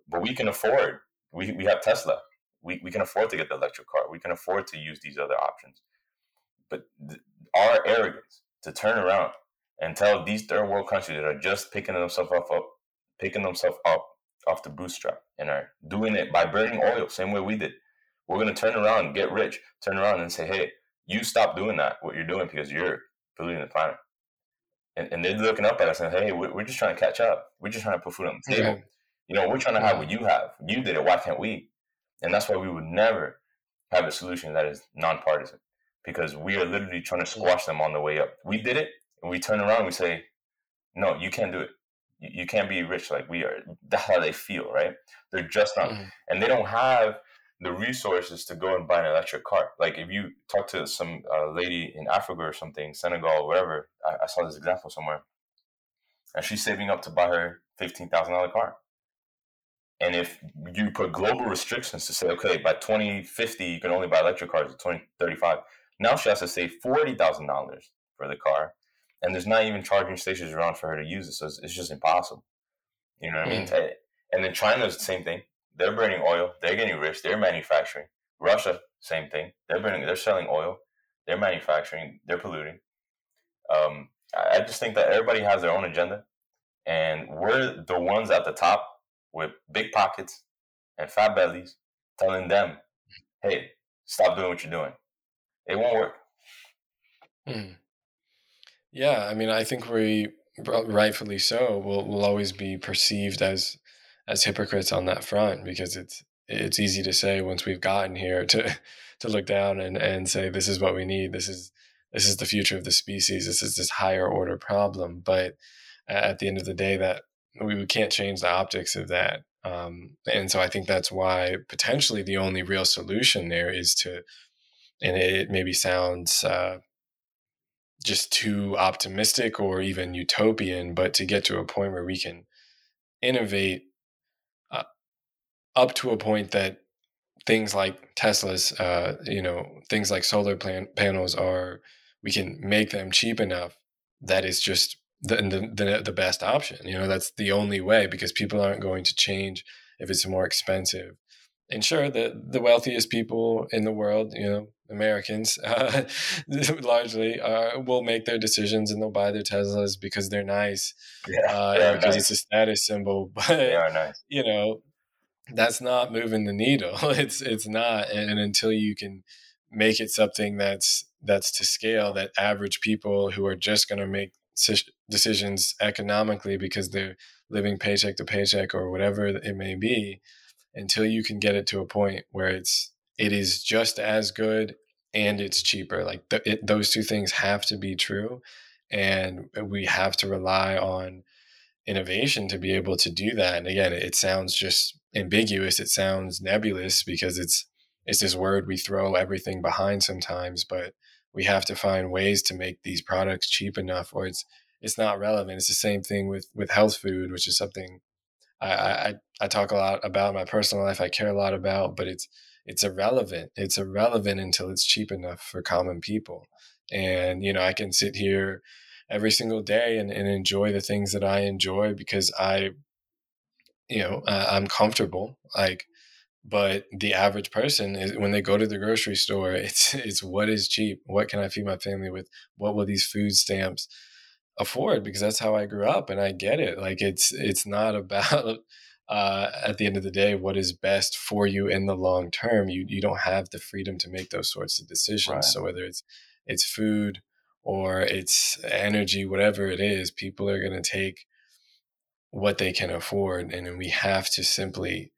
But we can afford, we, we have Tesla. We, we can afford to get the electric car. We can afford to use these other options. But th- our arrogance to turn around and tell these third world countries that are just picking themselves up, up picking themselves up off the bootstrap and are doing it by burning oil, same way we did. We're going to turn around, get rich, turn around and say, hey, you stop doing that, what you're doing, because you're polluting the planet and, and they're looking up at us and hey, we're, we're, just trying to catch up. We're just trying to put food on the table. You know, we're trying to have what you have. You did it. Why can't we? And that's why we would never have a solution that is nonpartisan because we are literally trying to squash them on the way up. We did it, and we turn around and we say, no, you can't do it. You, you can't be rich like we are. That's how they feel, right? They're just not, mm-hmm. and they don't have the resources to go and buy an electric car. Like if you talk to some uh, lady in Africa or something, Senegal, whatever, I, I, saw this example somewhere, and she's saving up to buy her fifteen thousand dollar car. And if you put global restrictions to say, okay, by 2050 you can only buy electric cars at 2035, now she has to save forty thousand dollars for the car, and there's not even charging stations around for her to use it, so it's, it's just impossible. You know what mm. I mean? Mm. And then China's the same thing they're burning oil. They're getting rich. They're manufacturing. Russia, same thing. They're burning. They're selling oil. They're manufacturing. They're polluting. Um, I just think that everybody has their own agenda, and we're the ones at the top with big pockets and fat bellies, telling them, "Hey, stop doing what you're doing. It won't work." Hmm. Yeah, I mean, I think we rightfully so will will always be perceived as as hypocrites on that front because it's it's easy to say once we've gotten here to to look down and and say this is what we need. This is this is the future of the species. This is this higher order problem. But at the end of the day that we, can't change the optics of that. Um, and so i think that's why potentially the only real solution there is to and it maybe sounds uh, just too optimistic or even utopian but to get to a point where we can innovate up to a point that things like Tesla's, uh, you know, things like solar plan- panels are, we can make them cheap enough that is just the, the, the best option. You know, that's the only way because people aren't going to change if it's more expensive. And sure, the the wealthiest people in the world, you know, Americans, uh, largely, uh, will make their decisions and they'll buy their Teslas because they're nice, yeah, uh, because nice. it's a status symbol. But nice. you know, that's not moving the needle. It's it's not, and, until you can make it something that's that's to scale that average people who are just going to make decisions economically because they're living paycheck to paycheck or whatever it may be until you can get it to a point where it's it is just as good and it's cheaper like th- it, those two things have to be true and uh, we have to rely on innovation to be able to do that and again it sounds just ambiguous it sounds nebulous because it's it's this word we throw everything behind sometimes but we have to find ways to make these products cheap enough or it's it's not relevant it's the same thing with with health food which is something I, I I talk a lot about my personal life. I care a lot about, but it's it's irrelevant. It's irrelevant until it's cheap enough for common people. And you know, I can sit here every single day and, and enjoy the things that I enjoy because I, you know, uh, I'm comfortable. Like, but the average person is when they go to the grocery store, it's it's what is cheap. What can I feed my family with? What will these food stamps? afford because that's how I grew up and I get it. Like it's it's not about uh, at the end of the day what is best for you in the long term. You you don't have the freedom to make those sorts of decisions. Right. So whether it's it's food or it's energy, whatever it is, people are going to take what they can afford, and we have to simply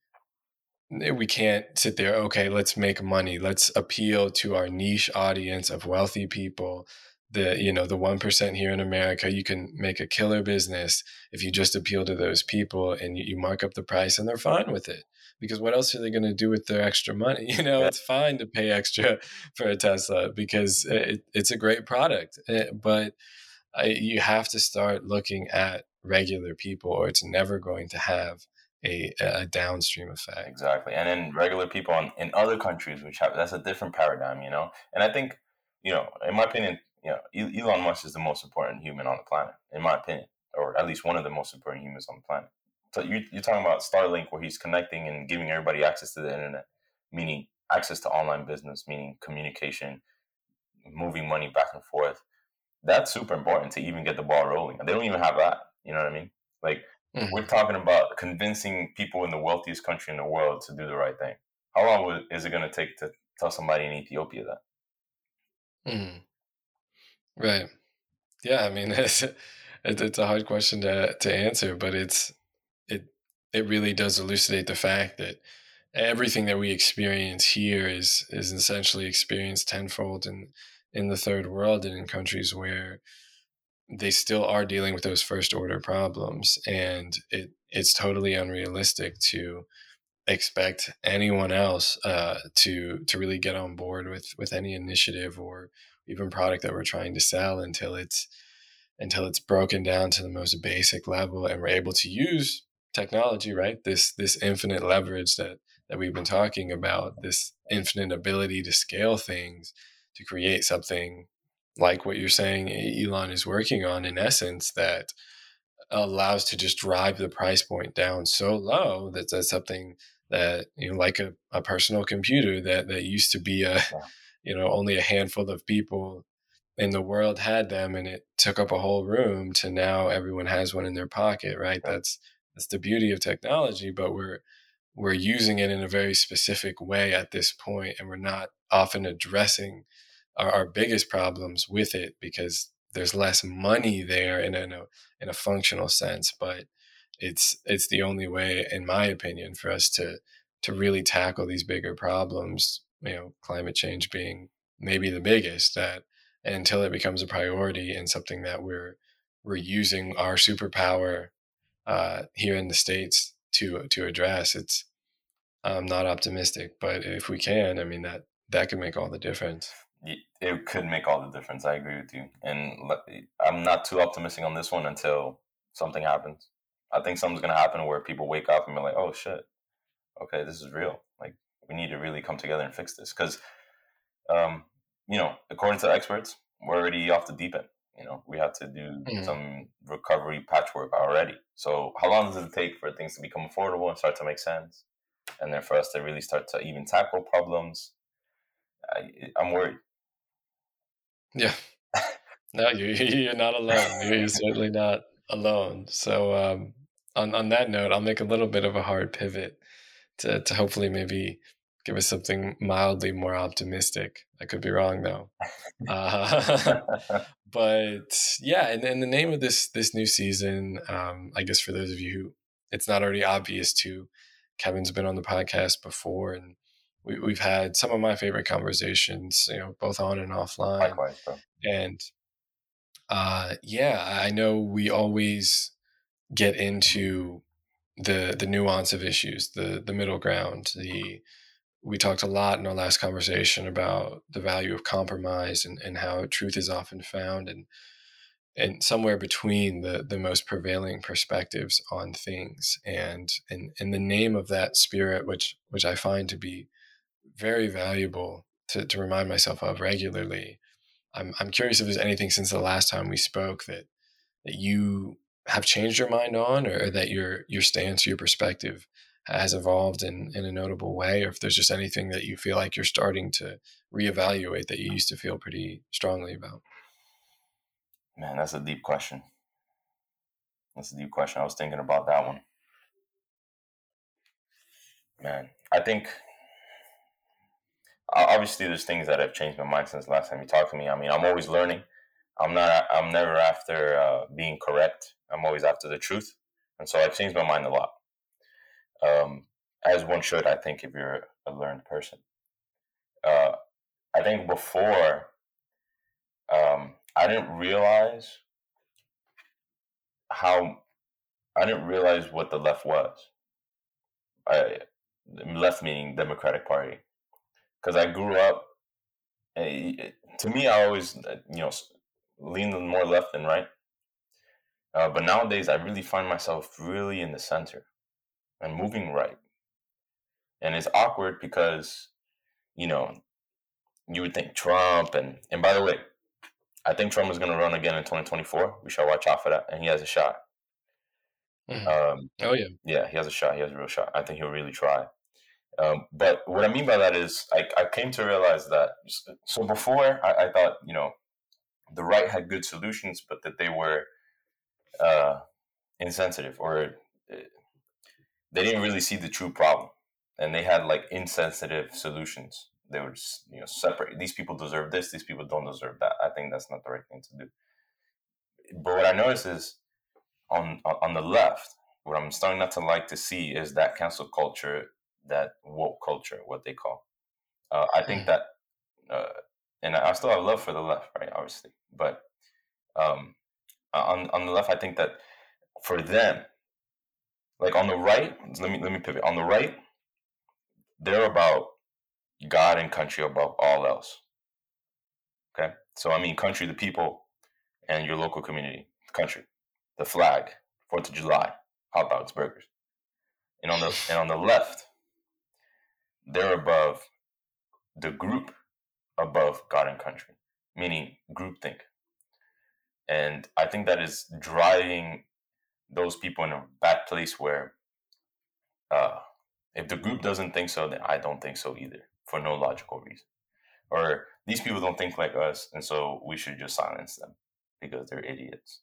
eh, we can't sit there okay let's make money. Let's appeal to our niche audience of wealthy people. The you know the 1% here in america you can make a killer business if you just appeal to those people and you mark up the price and they're fine with it because what else are they going to do with their extra money? You know it's fine to pay extra for a tesla because it, it's a great product eh, but I, you have to start looking at regular people or it's never going to have a, a downstream effect. Exactly and then regular people in, in other countries which have that's a different paradigm you know? And i think you know in my opinion you know, Elon Musk is the most important human on the planet, in my opinion, or at least one of the most important humans on the planet. So you, you're talking about Starlink, where he's connecting and giving everybody access to the internet, meaning access to online business, meaning communication, moving money back and forth. That's super important to even get the ball rolling. They don't even have that. You know what I mean? Like mm-hmm. we're talking about convincing people in the wealthiest country in the world to do the right thing. How long is it going to take to tell somebody in Ethiopia that? Mm-hmm. Right. Yeah, I mean, it's it's a hard question to to answer, but it's it it really does elucidate the fact that everything that we experience here is is essentially experienced tenfold in in the third world and in countries where they still are dealing with those first order problems and it it's totally unrealistic to expect anyone else uh, to to really get on board with with any initiative or even product that we're trying to sell until it's until it's broken down to the most basic level and we're able to use technology right? This this infinite leverage that that we've been talking about this infinite ability to scale things to create something like what you're saying Elon is working on in essence that allows to just drive the price point down so low that that's something that you know like a, a personal computer that that used to be a you know only a handful of people in the world had them and it took up a whole room to now everyone has one in their pocket right. That's that's the beauty of technology but we're we're using it in a very specific way at this point and we're not often addressing our, our biggest problems with it because there's less money there in a, in a in a functional sense but it's it's the only way in my opinion for us to to really tackle these bigger problems you know climate change being maybe the biggest that until it becomes a priority and something that we're we're using our superpower uh, here in the states to to address it's i'm not optimistic but if we can i mean that that could make all the difference. It could make all the difference i agree with you and i'm not too optimistic on this one until something happens. I think something's to happen where people wake up and be like oh shit. Okay this is real. Like we need to really come together and fix this. Because, um, you know, according to experts, we're already off the deep end. You know, we have to do mm-hmm. some recovery patchwork already. So, how long does it take for things to become affordable and start to make sense, and then for us to really start to even tackle problems? I, I'm worried. Yeah. No, you you're not alone. You're certainly not alone. So, um, on on that note, I'll make a little bit of a hard pivot to to hopefully maybe give us something mildly more optimistic. I could be wrong though. Uh, but yeah, and, and the name of this this new season, um, I guess for those of you who it's not already obvious to, Kevin's been on the podcast before, and we, we've had some of my favorite conversations, you know, both on and offline. Likewise, bro. And uh, yeah, I know we always get into the the nuance of issues, the the middle ground. The we talked a lot in our last conversation about the value of compromise and, and how truth is often found and and somewhere between the the most prevailing perspectives on things and in in the name of that spirit which which I find to be very valuable to, to remind myself of regularly. I'm I'm curious if there's anything since the last time we spoke that that you have changed your mind on or that your your stance your perspective has evolved in, in a notable way or if there's just anything that you feel like you're starting to reevaluate that you used to feel pretty strongly about Man, that's a deep question. That's a deep question. I was thinking about that one. Man, I think obviously there's things that have changed my mind since last time you talked to me. I mean, I'm always learning. I'm not. I'm never after uh, being correct. I'm always after the truth, and so I've changed my mind a lot. Um, as one should, I think, if you're a learned person. Uh, I think before um, I didn't realize how I didn't realize what the left was. I left meaning Democratic Party, because I grew up. Eh, to me, I always you know leaned more left than right. Uh, but nowadays, I really find myself really in the center and moving right. And it's awkward because, you know, you would think Trump and and by the way, I think Trump is going to run again in 2024. We shall watch out for that, and he has a shot. Mhm. Um, oh yeah yeah, he has a shot. He has a real shot. I think he'll really try. Um, but what I mean by that is, I, I came to realize that. So before, I, I thought you know, the right had good solutions, but that they were uh, insensitive or uh, they didn't really see the true problem, and they had like insensitive solutions. They would you know separate these people deserve this these people don't deserve that. I think that's not the right thing to do. But what i notice is on on the left what i'm starting not to like to see is that cancel culture that woke culture what they call. Uh, i think that uh, and i still have love for the left right obviously but um, on on the left i think that for them like on the right let me let me pivot on the right they're about God and country above all else. Okay? So, I mean, country, the people, and your local community. Country, the flag, 4th of July, hot dogs, burgers. And on the, and on the left, they're above the group above God and country, meaning groupthink. And I think that is driving those people in a bad place where uh, if the group doesn't think so, then I don't think so either for no logical reason. Or these people don't think like us, and so we should just silence them because they're idiots.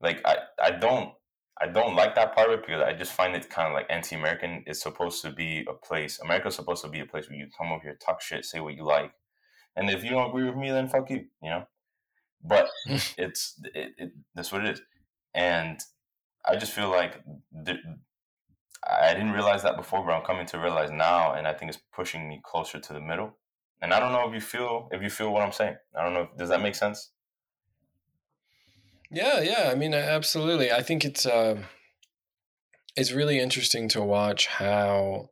Like I, I don't I don't like that part of it because I just find it kind of like anti-American. It's supposed to be a place. America's supposed to be a place where you come over here, talk shit, say what you like, and if you don't agree with me, then fuck you. You know. But it's it, it, that's what it is, and I just feel like I didn't realize that before, but I'm coming to realize now, and I think it's pushing me closer to the middle. And I don't know if you feel if you feel what I'm saying. I don't know. If, does that make sense? Yeah, yeah. I mean, absolutely. I think it's uh, it's really interesting to watch how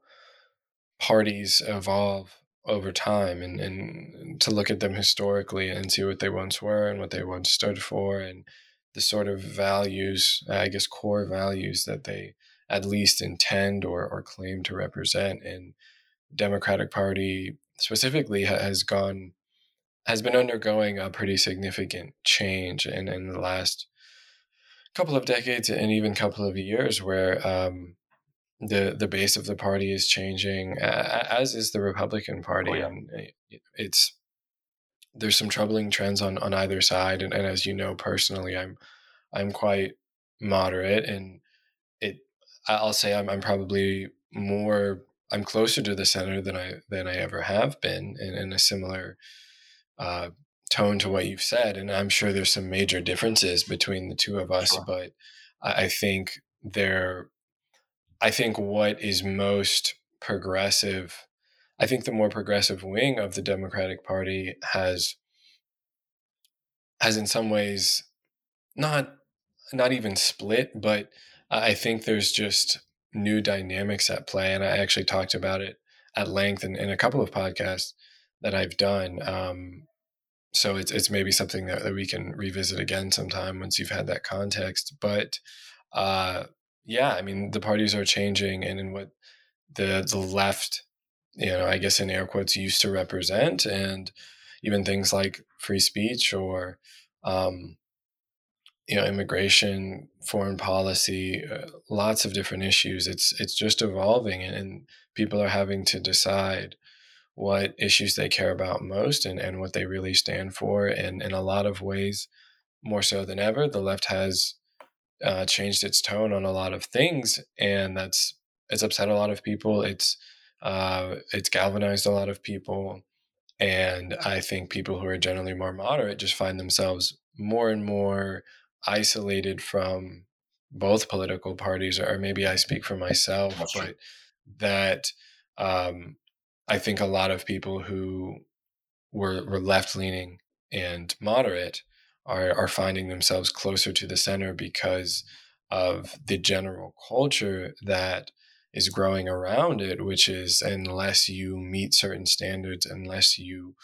parties evolve over time and, and to look at them historically and see what they once were and what they once stood for and the sort of values, I guess, core values that they at least intend or, or claim to represent. And Democratic Party specifically has gone has been undergoing a pretty significant change in, in the last couple of decades and even couple of years where um, the the base of the party is changing as is the Republican Party oh, yeah. and it's there's some troubling trends on, on either side and, and as you know personally I'm I'm quite moderate and it I'll say I'm, I'm probably more I'm closer to the center than I than I ever have been, in, in a similar uh, tone to what you've said. And I'm sure there's some major differences between the two of us, sure. but I, I think there, I think what is most progressive, I think the more progressive wing of the Democratic Party has has in some ways not not even split, but I think there's just new dynamics at play. And I actually talked about it at length in, in a couple of podcasts that I've done. Um, so it's it's maybe something that, that we can revisit again sometime once you've had that context. But uh, yeah, I mean the parties are changing, and in what the the left, you know, I guess in air quotes, used to represent, and even things like free speech or um, you know immigration, foreign policy, uh, lots of different issues. It's it's just evolving, and, and people are having to decide what issues they care about most and, and what they really stand for. And in a lot of ways, more so than ever, the left has uh, changed its tone on a lot of things, and that's it's upset a lot of people. It's uh, it's galvanized a lot of people, and I think people who are generally more moderate just find themselves more and more isolated from both political parties, or maybe I speak for myself, That's but that um, I think a lot of people who were, were left leaning and moderate are, are finding themselves closer to the center because of the general culture that is growing around it, which is unless you meet certain standards, unless you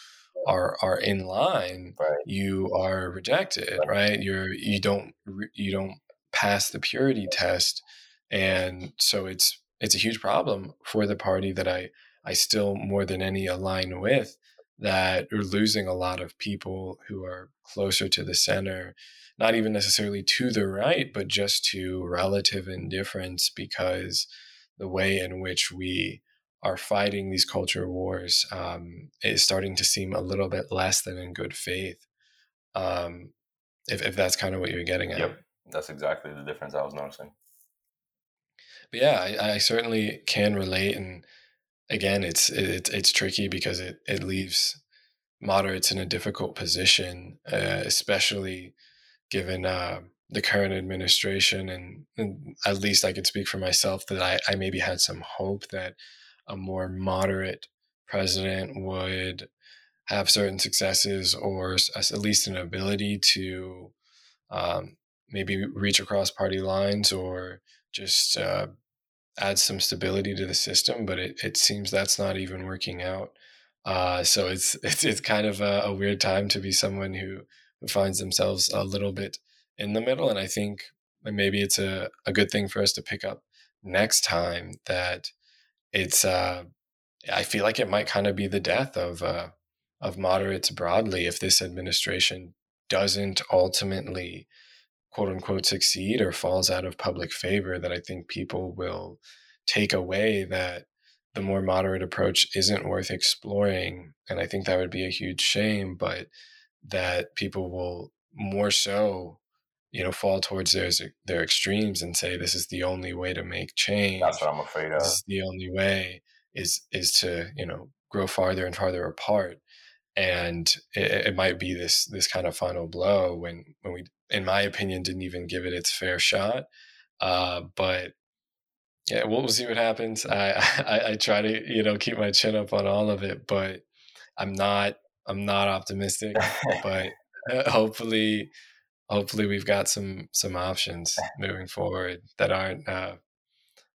are are in line, right. you are rejected, right. right? You're you don't you don't pass the purity test, and so it's it's a huge problem for the party that I I still more than any align with that we're losing a lot of people who are closer to the center, not even necessarily to the right, but just to relative indifference because the way in which we are fighting these culture wars um, is starting to seem a little bit less than in good faith. Um, if, if that's kind of what you're getting at. Yep, that's exactly the difference I was noticing. But yeah, I, I certainly can relate and again, it's it's it's tricky because it it leaves moderates in a difficult position, uh, especially given uh, the current administration. And, and, at least I can speak for myself that I, I maybe had some hope that a more moderate president would have certain successes or at least an ability to um, maybe reach across party lines or just uh, add some stability to the system, but it, it seems that's not even working out. Uh, so it's it's it's kind of a, a, weird time to be someone who, who finds themselves a little bit in the middle. And I think maybe it's a, a good thing for us to pick up next time that it's uh, I feel like it might kind of be the death of uh, of moderates broadly if this administration doesn't ultimately quote unquote succeed or falls out of public favor that I think people will take away that the more moderate approach isn't worth exploring. And I think that would be a huge shame, but that people will more so, you know, fall towards their, their extremes and say, this is the only way to make change. That's what I'm afraid of. This is the only way is, is to, you know, grow farther and farther apart and it, it, might be this this kind of final blow when when we in my opinion didn't even give it its fair shot uh, but yeah we'll, see what happens I, I, I try to you know keep my chin up on all of it but i'm not i'm not optimistic but uh, hopefully hopefully we've got some some options moving forward that aren't uh,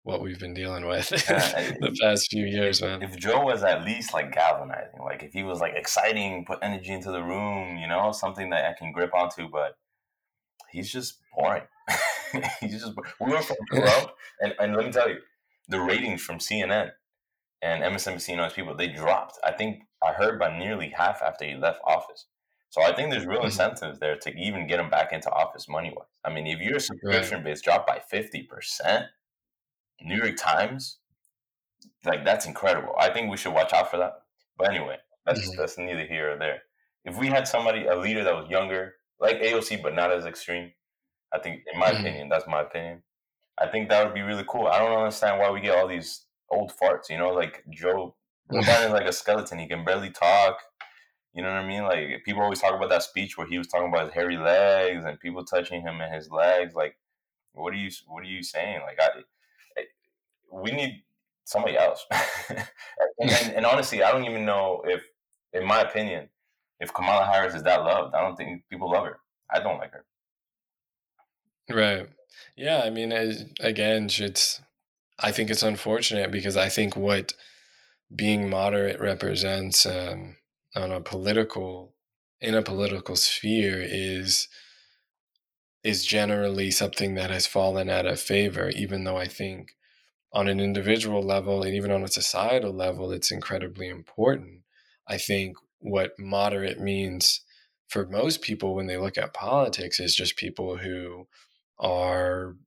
what we've been dealing with the past few years, man. If Joe was at least like galvanizing, like if he was like exciting, put energy into the room, you know, something that I can grip onto, but he's just boring. he's just we went from Trump, and, and let me tell you, the ratings from CNN and MSNBC and those people they dropped. I think I heard by nearly half after he left office. So I think there's real mm-hmm. incentives there to even get them back into office money wise. I mean, if your subscription right. base dropped by fifty percent, New York Times, like that's incredible. I think we should watch out for that. But anyway, that's mm-hmm. that's neither here or there. If we had somebody, a leader that was younger, like AOC, but not as extreme, I think, in my mm-hmm. opinion, that's my opinion. I think that would be really cool. I don't understand why we get all these old farts. You know, like Joe. Joe Biden is like a skeleton. He can barely talk. You know what I mean? Like people always talk about that speech where he was talking about his hairy legs and people touching him and his legs. Like, what are you? What are you saying? Like, I, I we need somebody else. and, and, and honestly, I don't even know if, in my opinion, if Kamala Harris is that loved. I don't think people love her. I don't like her. Right. Yeah. I mean, again, it's. I think it's unfortunate because I think what being moderate represents um, on a political in a political sphere is is generally something that has fallen out of favor even though i think on an individual level and even on a societal level it's incredibly important. I think what moderate means for most people when they look at politics is just people who are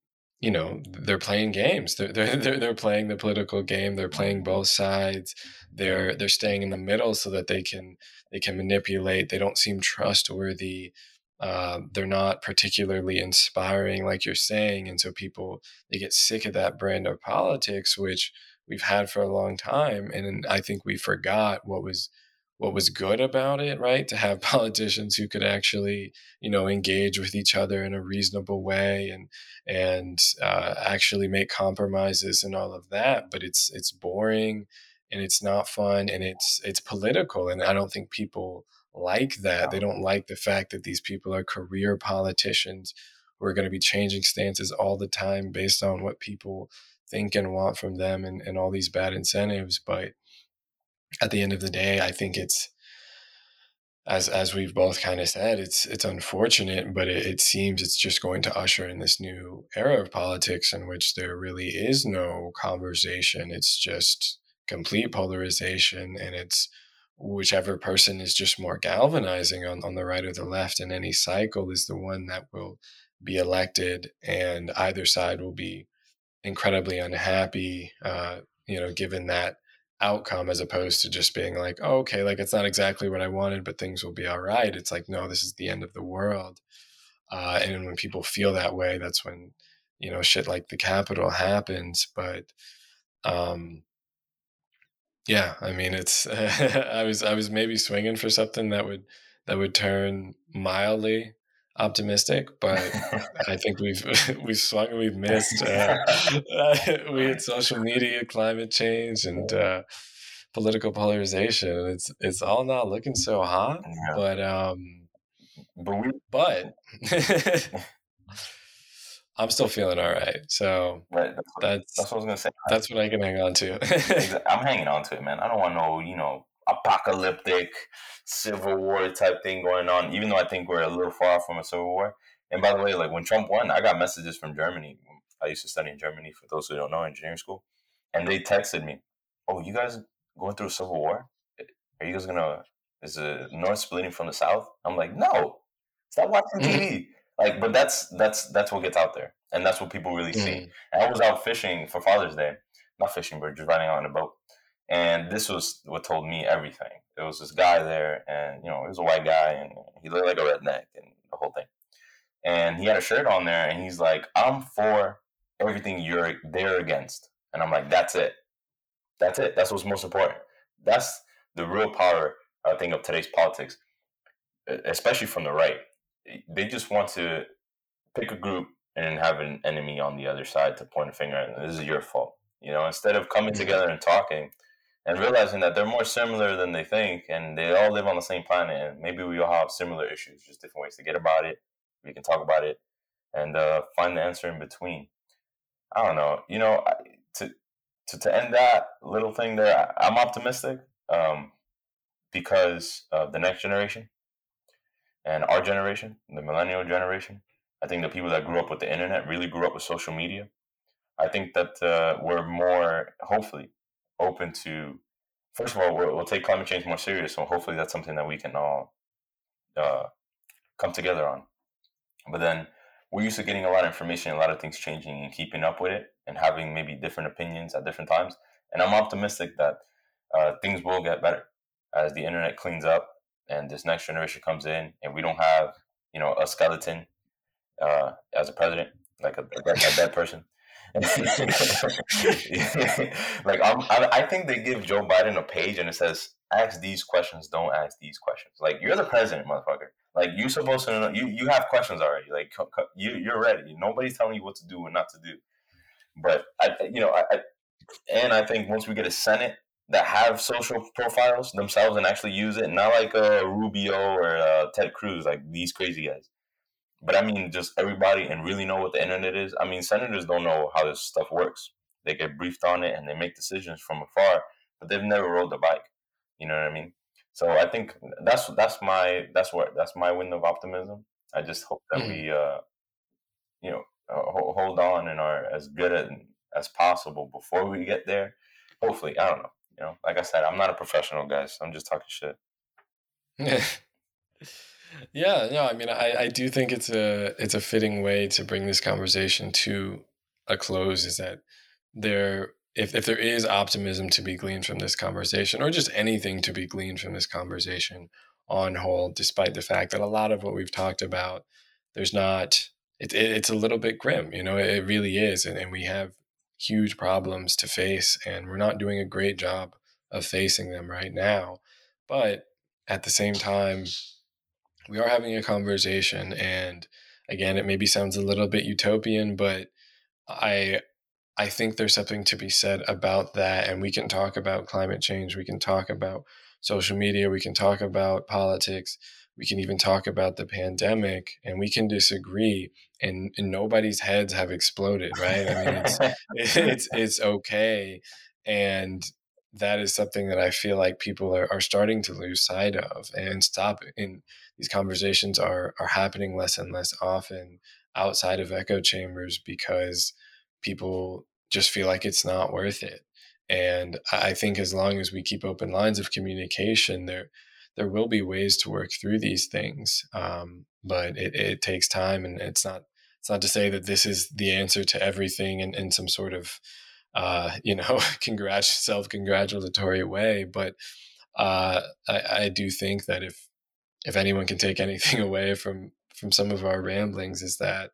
you know they're playing games. They're, they're they're they're playing the political game. They're playing both sides. They're they're staying in the middle so that they can they can manipulate. They don't seem trustworthy. Uh, they're not particularly inspiring like you're saying. And so people they get sick of that brand of politics which we've had for a long time. And i think we forgot what was what was good about it, right? To have politicians who could actually, you know, engage with each other in a reasonable way and and uh, actually make compromises and all of that. But it's it's boring and it's not fun and it's it's political, and I don't think people like that. They don't like the fact that these people are career politicians who are going to be changing stances all the time based on what people think and want from them and, and all these bad incentives. But at the end of the day, I think it's as as we've both kind of said, it's it's unfortunate, but it, it, seems it's just going to usher in this new era of politics in which there really is no conversation. It's just complete polarization, and it's whichever person is just more galvanizing on, on the right or the left in any cycle is the one that will be elected, and either side will be incredibly unhappy. Uh, you know, given that outcome as opposed to just being like, oh, okay, like it's not exactly what I wanted, but things will be all right. It's like, no, this is the end of the world. Uh, and when people feel that way, that's when, you know, shit like the Capitol happens. But, um, yeah, I mean, it's, I was, I was maybe swinging for something that would, that would turn mildly optimistic, but I think we've we've swung and we've missed. Uh, we had social media, climate change, and uh, political polarization. It's it's all not looking so hot, yeah. but um, but we but. I'm still feeling all right. So right. that's, what, that's, that's what I was gonna say. That's what I can hang on to. I'm hanging on to it, man. I don't want no, you know, apocalyptic civil war type thing going on, even though I think we're a little far from a civil war. And by the way, like when Trump won, I got messages from Germany. I used to study in Germany for those who don't know engineering school. And they texted me, Oh, you guys going through a civil war? Are you guys gonna is the north splitting from the south? I'm like, no. Stop watching TV. Mm-hmm. Like, but that's that's that's what gets out there. And that's what people really see. Mm. And I was out fishing for Father's Day. Not fishing, but just riding out on a boat. And this was what told me everything. There was this guy there, and you know, he was a white guy, and he looked like a redneck, and the whole thing. And he had a shirt on there, and he's like, "I'm for everything you're there against," and I'm like, "That's it. That's it. That's what's most important. That's the real power, I think, of today's politics, especially from the right. They just want to pick a group and have an enemy on the other side to point a finger and this is your fault. You know, instead of coming mm-hmm. together and talking and realizing that they're more similar than they think and they all live on the same planet and maybe we all have similar issues just different ways to get about it. We can talk about it and uh, find the answer in between. I don't know you know to to, to end that little thing there i'm optimistic um, because of the next generation and our generation the millennial generation. I think the people that grew up with the internet really grew up with social media. I think that uh, we're more hopefully open to first of all we'll, we'll, take climate change more serious so hopefully that's something that we can all uh, come together on. But then we're used to getting a lot of information a lot of things changing and keeping up with it and having maybe different opinions at different times. And i'm optimistic that uh, things will get better as the internet cleans up and this next generation comes in and we don't have you know a skeleton uh, as a president like a, a, dead person like I'm, I, think they give Joe Biden a page and it says ask these questions, don't ask these questions. Like you're the president, motherfucker. Like you're supposed to know. You you have questions already. Like you you're ready. Nobody's telling you what to do and not to do. But I you know I, I and I think once we get a Senate that have social profiles themselves and actually use it, not like uh, Rubio or uh, Ted Cruz, like these crazy guys. But I mean, just everybody and really know what the internet is. I mean, senators don't know how this stuff works. They get briefed on it and they make decisions from afar, but they've never rode the bike. You know what I mean? So I think that's that's my that's what that's my window of optimism. I just hope that mm-hmm. we, uh, you know, uh, hold on and are as good at, as possible before we get there. Hopefully, I don't know. You know, like I said, I'm not a professional, guys. I'm just talking shit. yeah, no, I mean, I, I do think it's a it's a fitting way to bring this conversation to a close. Is that there if, if there is optimism to be gleaned from this conversation or just anything to be gleaned from this conversation on hold, despite the fact that a lot of what we've talked about there's not it, it it's a little bit grim you know it, it really is and, and we have huge problems to face and we're not doing a great job of facing them right now but at the same time we are having a conversation and again it maybe sounds a little bit utopian but i i think there's something to be said about that and we can talk about climate change we can talk about social media we can talk about politics we can even talk about the pandemic and we can disagree and, and nobody's heads have exploded right? I mean it's it's it's okay and that is something that i feel like people are, are starting to lose sight of and stop and these conversations are are happening less and less often outside of echo chambers because people just feel like it's not worth it. And i think as long as we keep open lines of communication there there will be ways to work through these things, um, but it, it, takes time, and it's not it's not to say that this is the answer to everything and, in some sort of uh, you know congrat- self congratulatory way. But uh, I, I do think that if if anyone can take anything away from from some of our ramblings, is that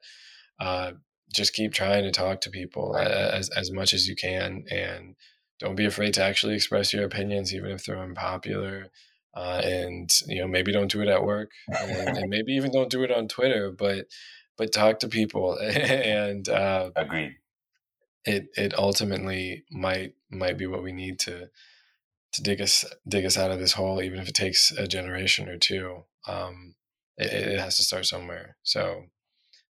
uh, just keep trying to talk to people as as much as you can, and don't be afraid to actually express your opinions, even if they're unpopular uh, and you know maybe don't do it at work and, and, maybe even don't do it on twitter but but talk to people and uh, agree it it ultimately might might be what we need to to dig us dig us out of this hole even if it takes a generation or two um, it, it has to start somewhere. So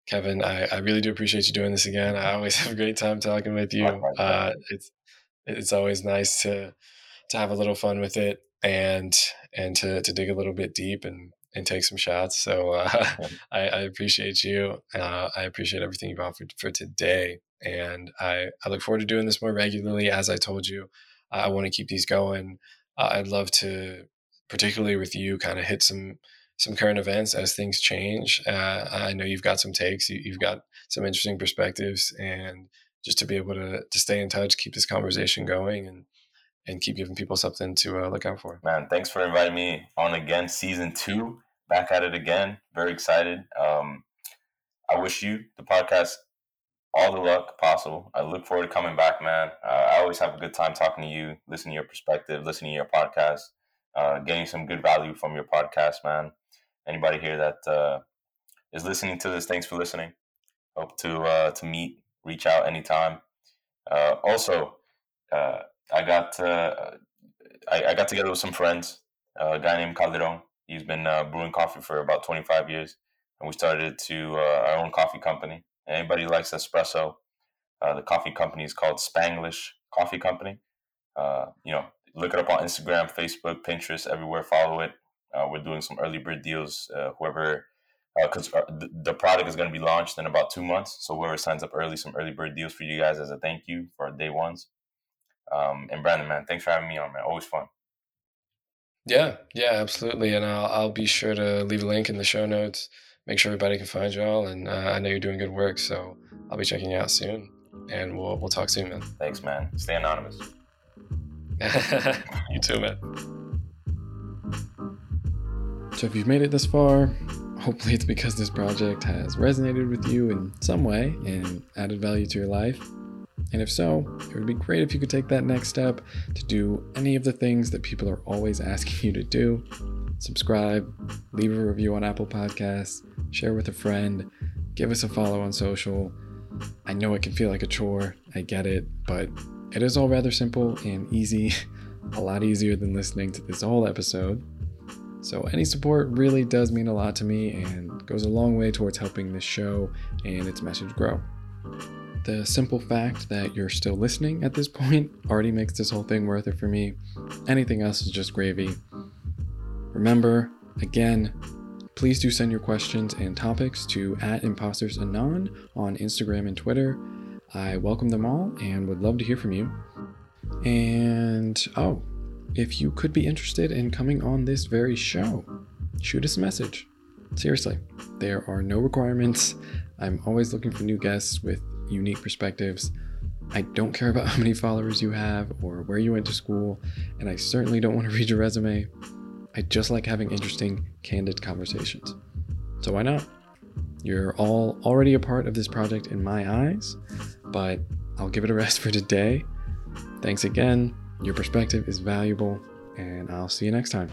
kevin I, I really do appreciate you doing this again. I always have a great time talking with you. Uh, it's it's always nice to to have a little fun with it and and to to dig a little bit deep and and take some shots. So uh, I, I, appreciate you. Uh, I appreciate everything you've offered for today, and I I look forward to doing this more regularly. As I told you, I want to keep these going. Uh, I'd love to, particularly with you, kind of hit some some current events as things change. Uh, I know you've got some takes. You, you've got some interesting perspectives, and just to be able to to stay in touch, keep this conversation going, and and keep giving people something to uh, look out for. Man, thanks for inviting me on again, season two. Back at it again. Very excited. Um, I wish you the podcast all the luck possible. I look forward to coming back, man. Uh, I always have a good time talking to you, listening to your perspective, listening to your podcast, uh, getting some good value from your podcast, man. Anybody here that uh, is listening to this, thanks for listening. Hope to uh, to meet, reach out anytime. Uh, also, uh, I got I, I, got together with some friends. A guy named Calderon. He's been uh, brewing coffee for about 25 years, and we started to uh, our own coffee company. Anybody who likes espresso, uh, the coffee company is called Spanglish Coffee Company. Uh, you know, look it up on Instagram, Facebook, Pinterest, everywhere. Follow it. we're doing some early bird deals. whoever because uh, uh the product is going to be launched in about two months. So whoever signs up early, some early bird deals for you guys as a thank you for day ones. Um, and Brandon, man, thanks for having me on, man. Always fun. Yeah, yeah, absolutely. And I'll, I'll be sure to leave a link in the show notes. Make sure everybody can find y'all. And uh, I know you're doing good work, so I'll be checking you out soon. And we'll we'll talk soon, man. Thanks, man. Stay anonymous. you too, man. So if you've made it this far, hopefully it's because this project has resonated with you in some way and added value to your life. And if so, it would be great if you could take that next step to do any of the things that people are always asking you to do. Subscribe, leave a review on Apple Podcasts, share with a friend, give us a follow on social. I know it can feel like a chore, I get it, but it is all rather simple and easy, a lot easier than listening to this whole episode. So, any support really does mean a lot to me and goes a long way towards helping this show and its message grow. The simple fact that you're still listening at this point already makes this whole thing worth it for me. Anything else is just gravy. Remember, again, please do send your questions and topics to at imposters anon on Instagram and Twitter. I welcome them all and would love to hear from you. And oh, if you could be interested in coming on this very show, shoot us a message. Seriously, there are no requirements. I'm always looking for new guests with unique perspectives. I don't care about how many followers you have or where you went to school, and I certainly don't want to read your resume. I just like having interesting, candid conversations. So why not? You're all already a part of this project in my eyes, but I'll give it a rest for today. Thanks again. Your perspective is valuable, and I'll see you next time.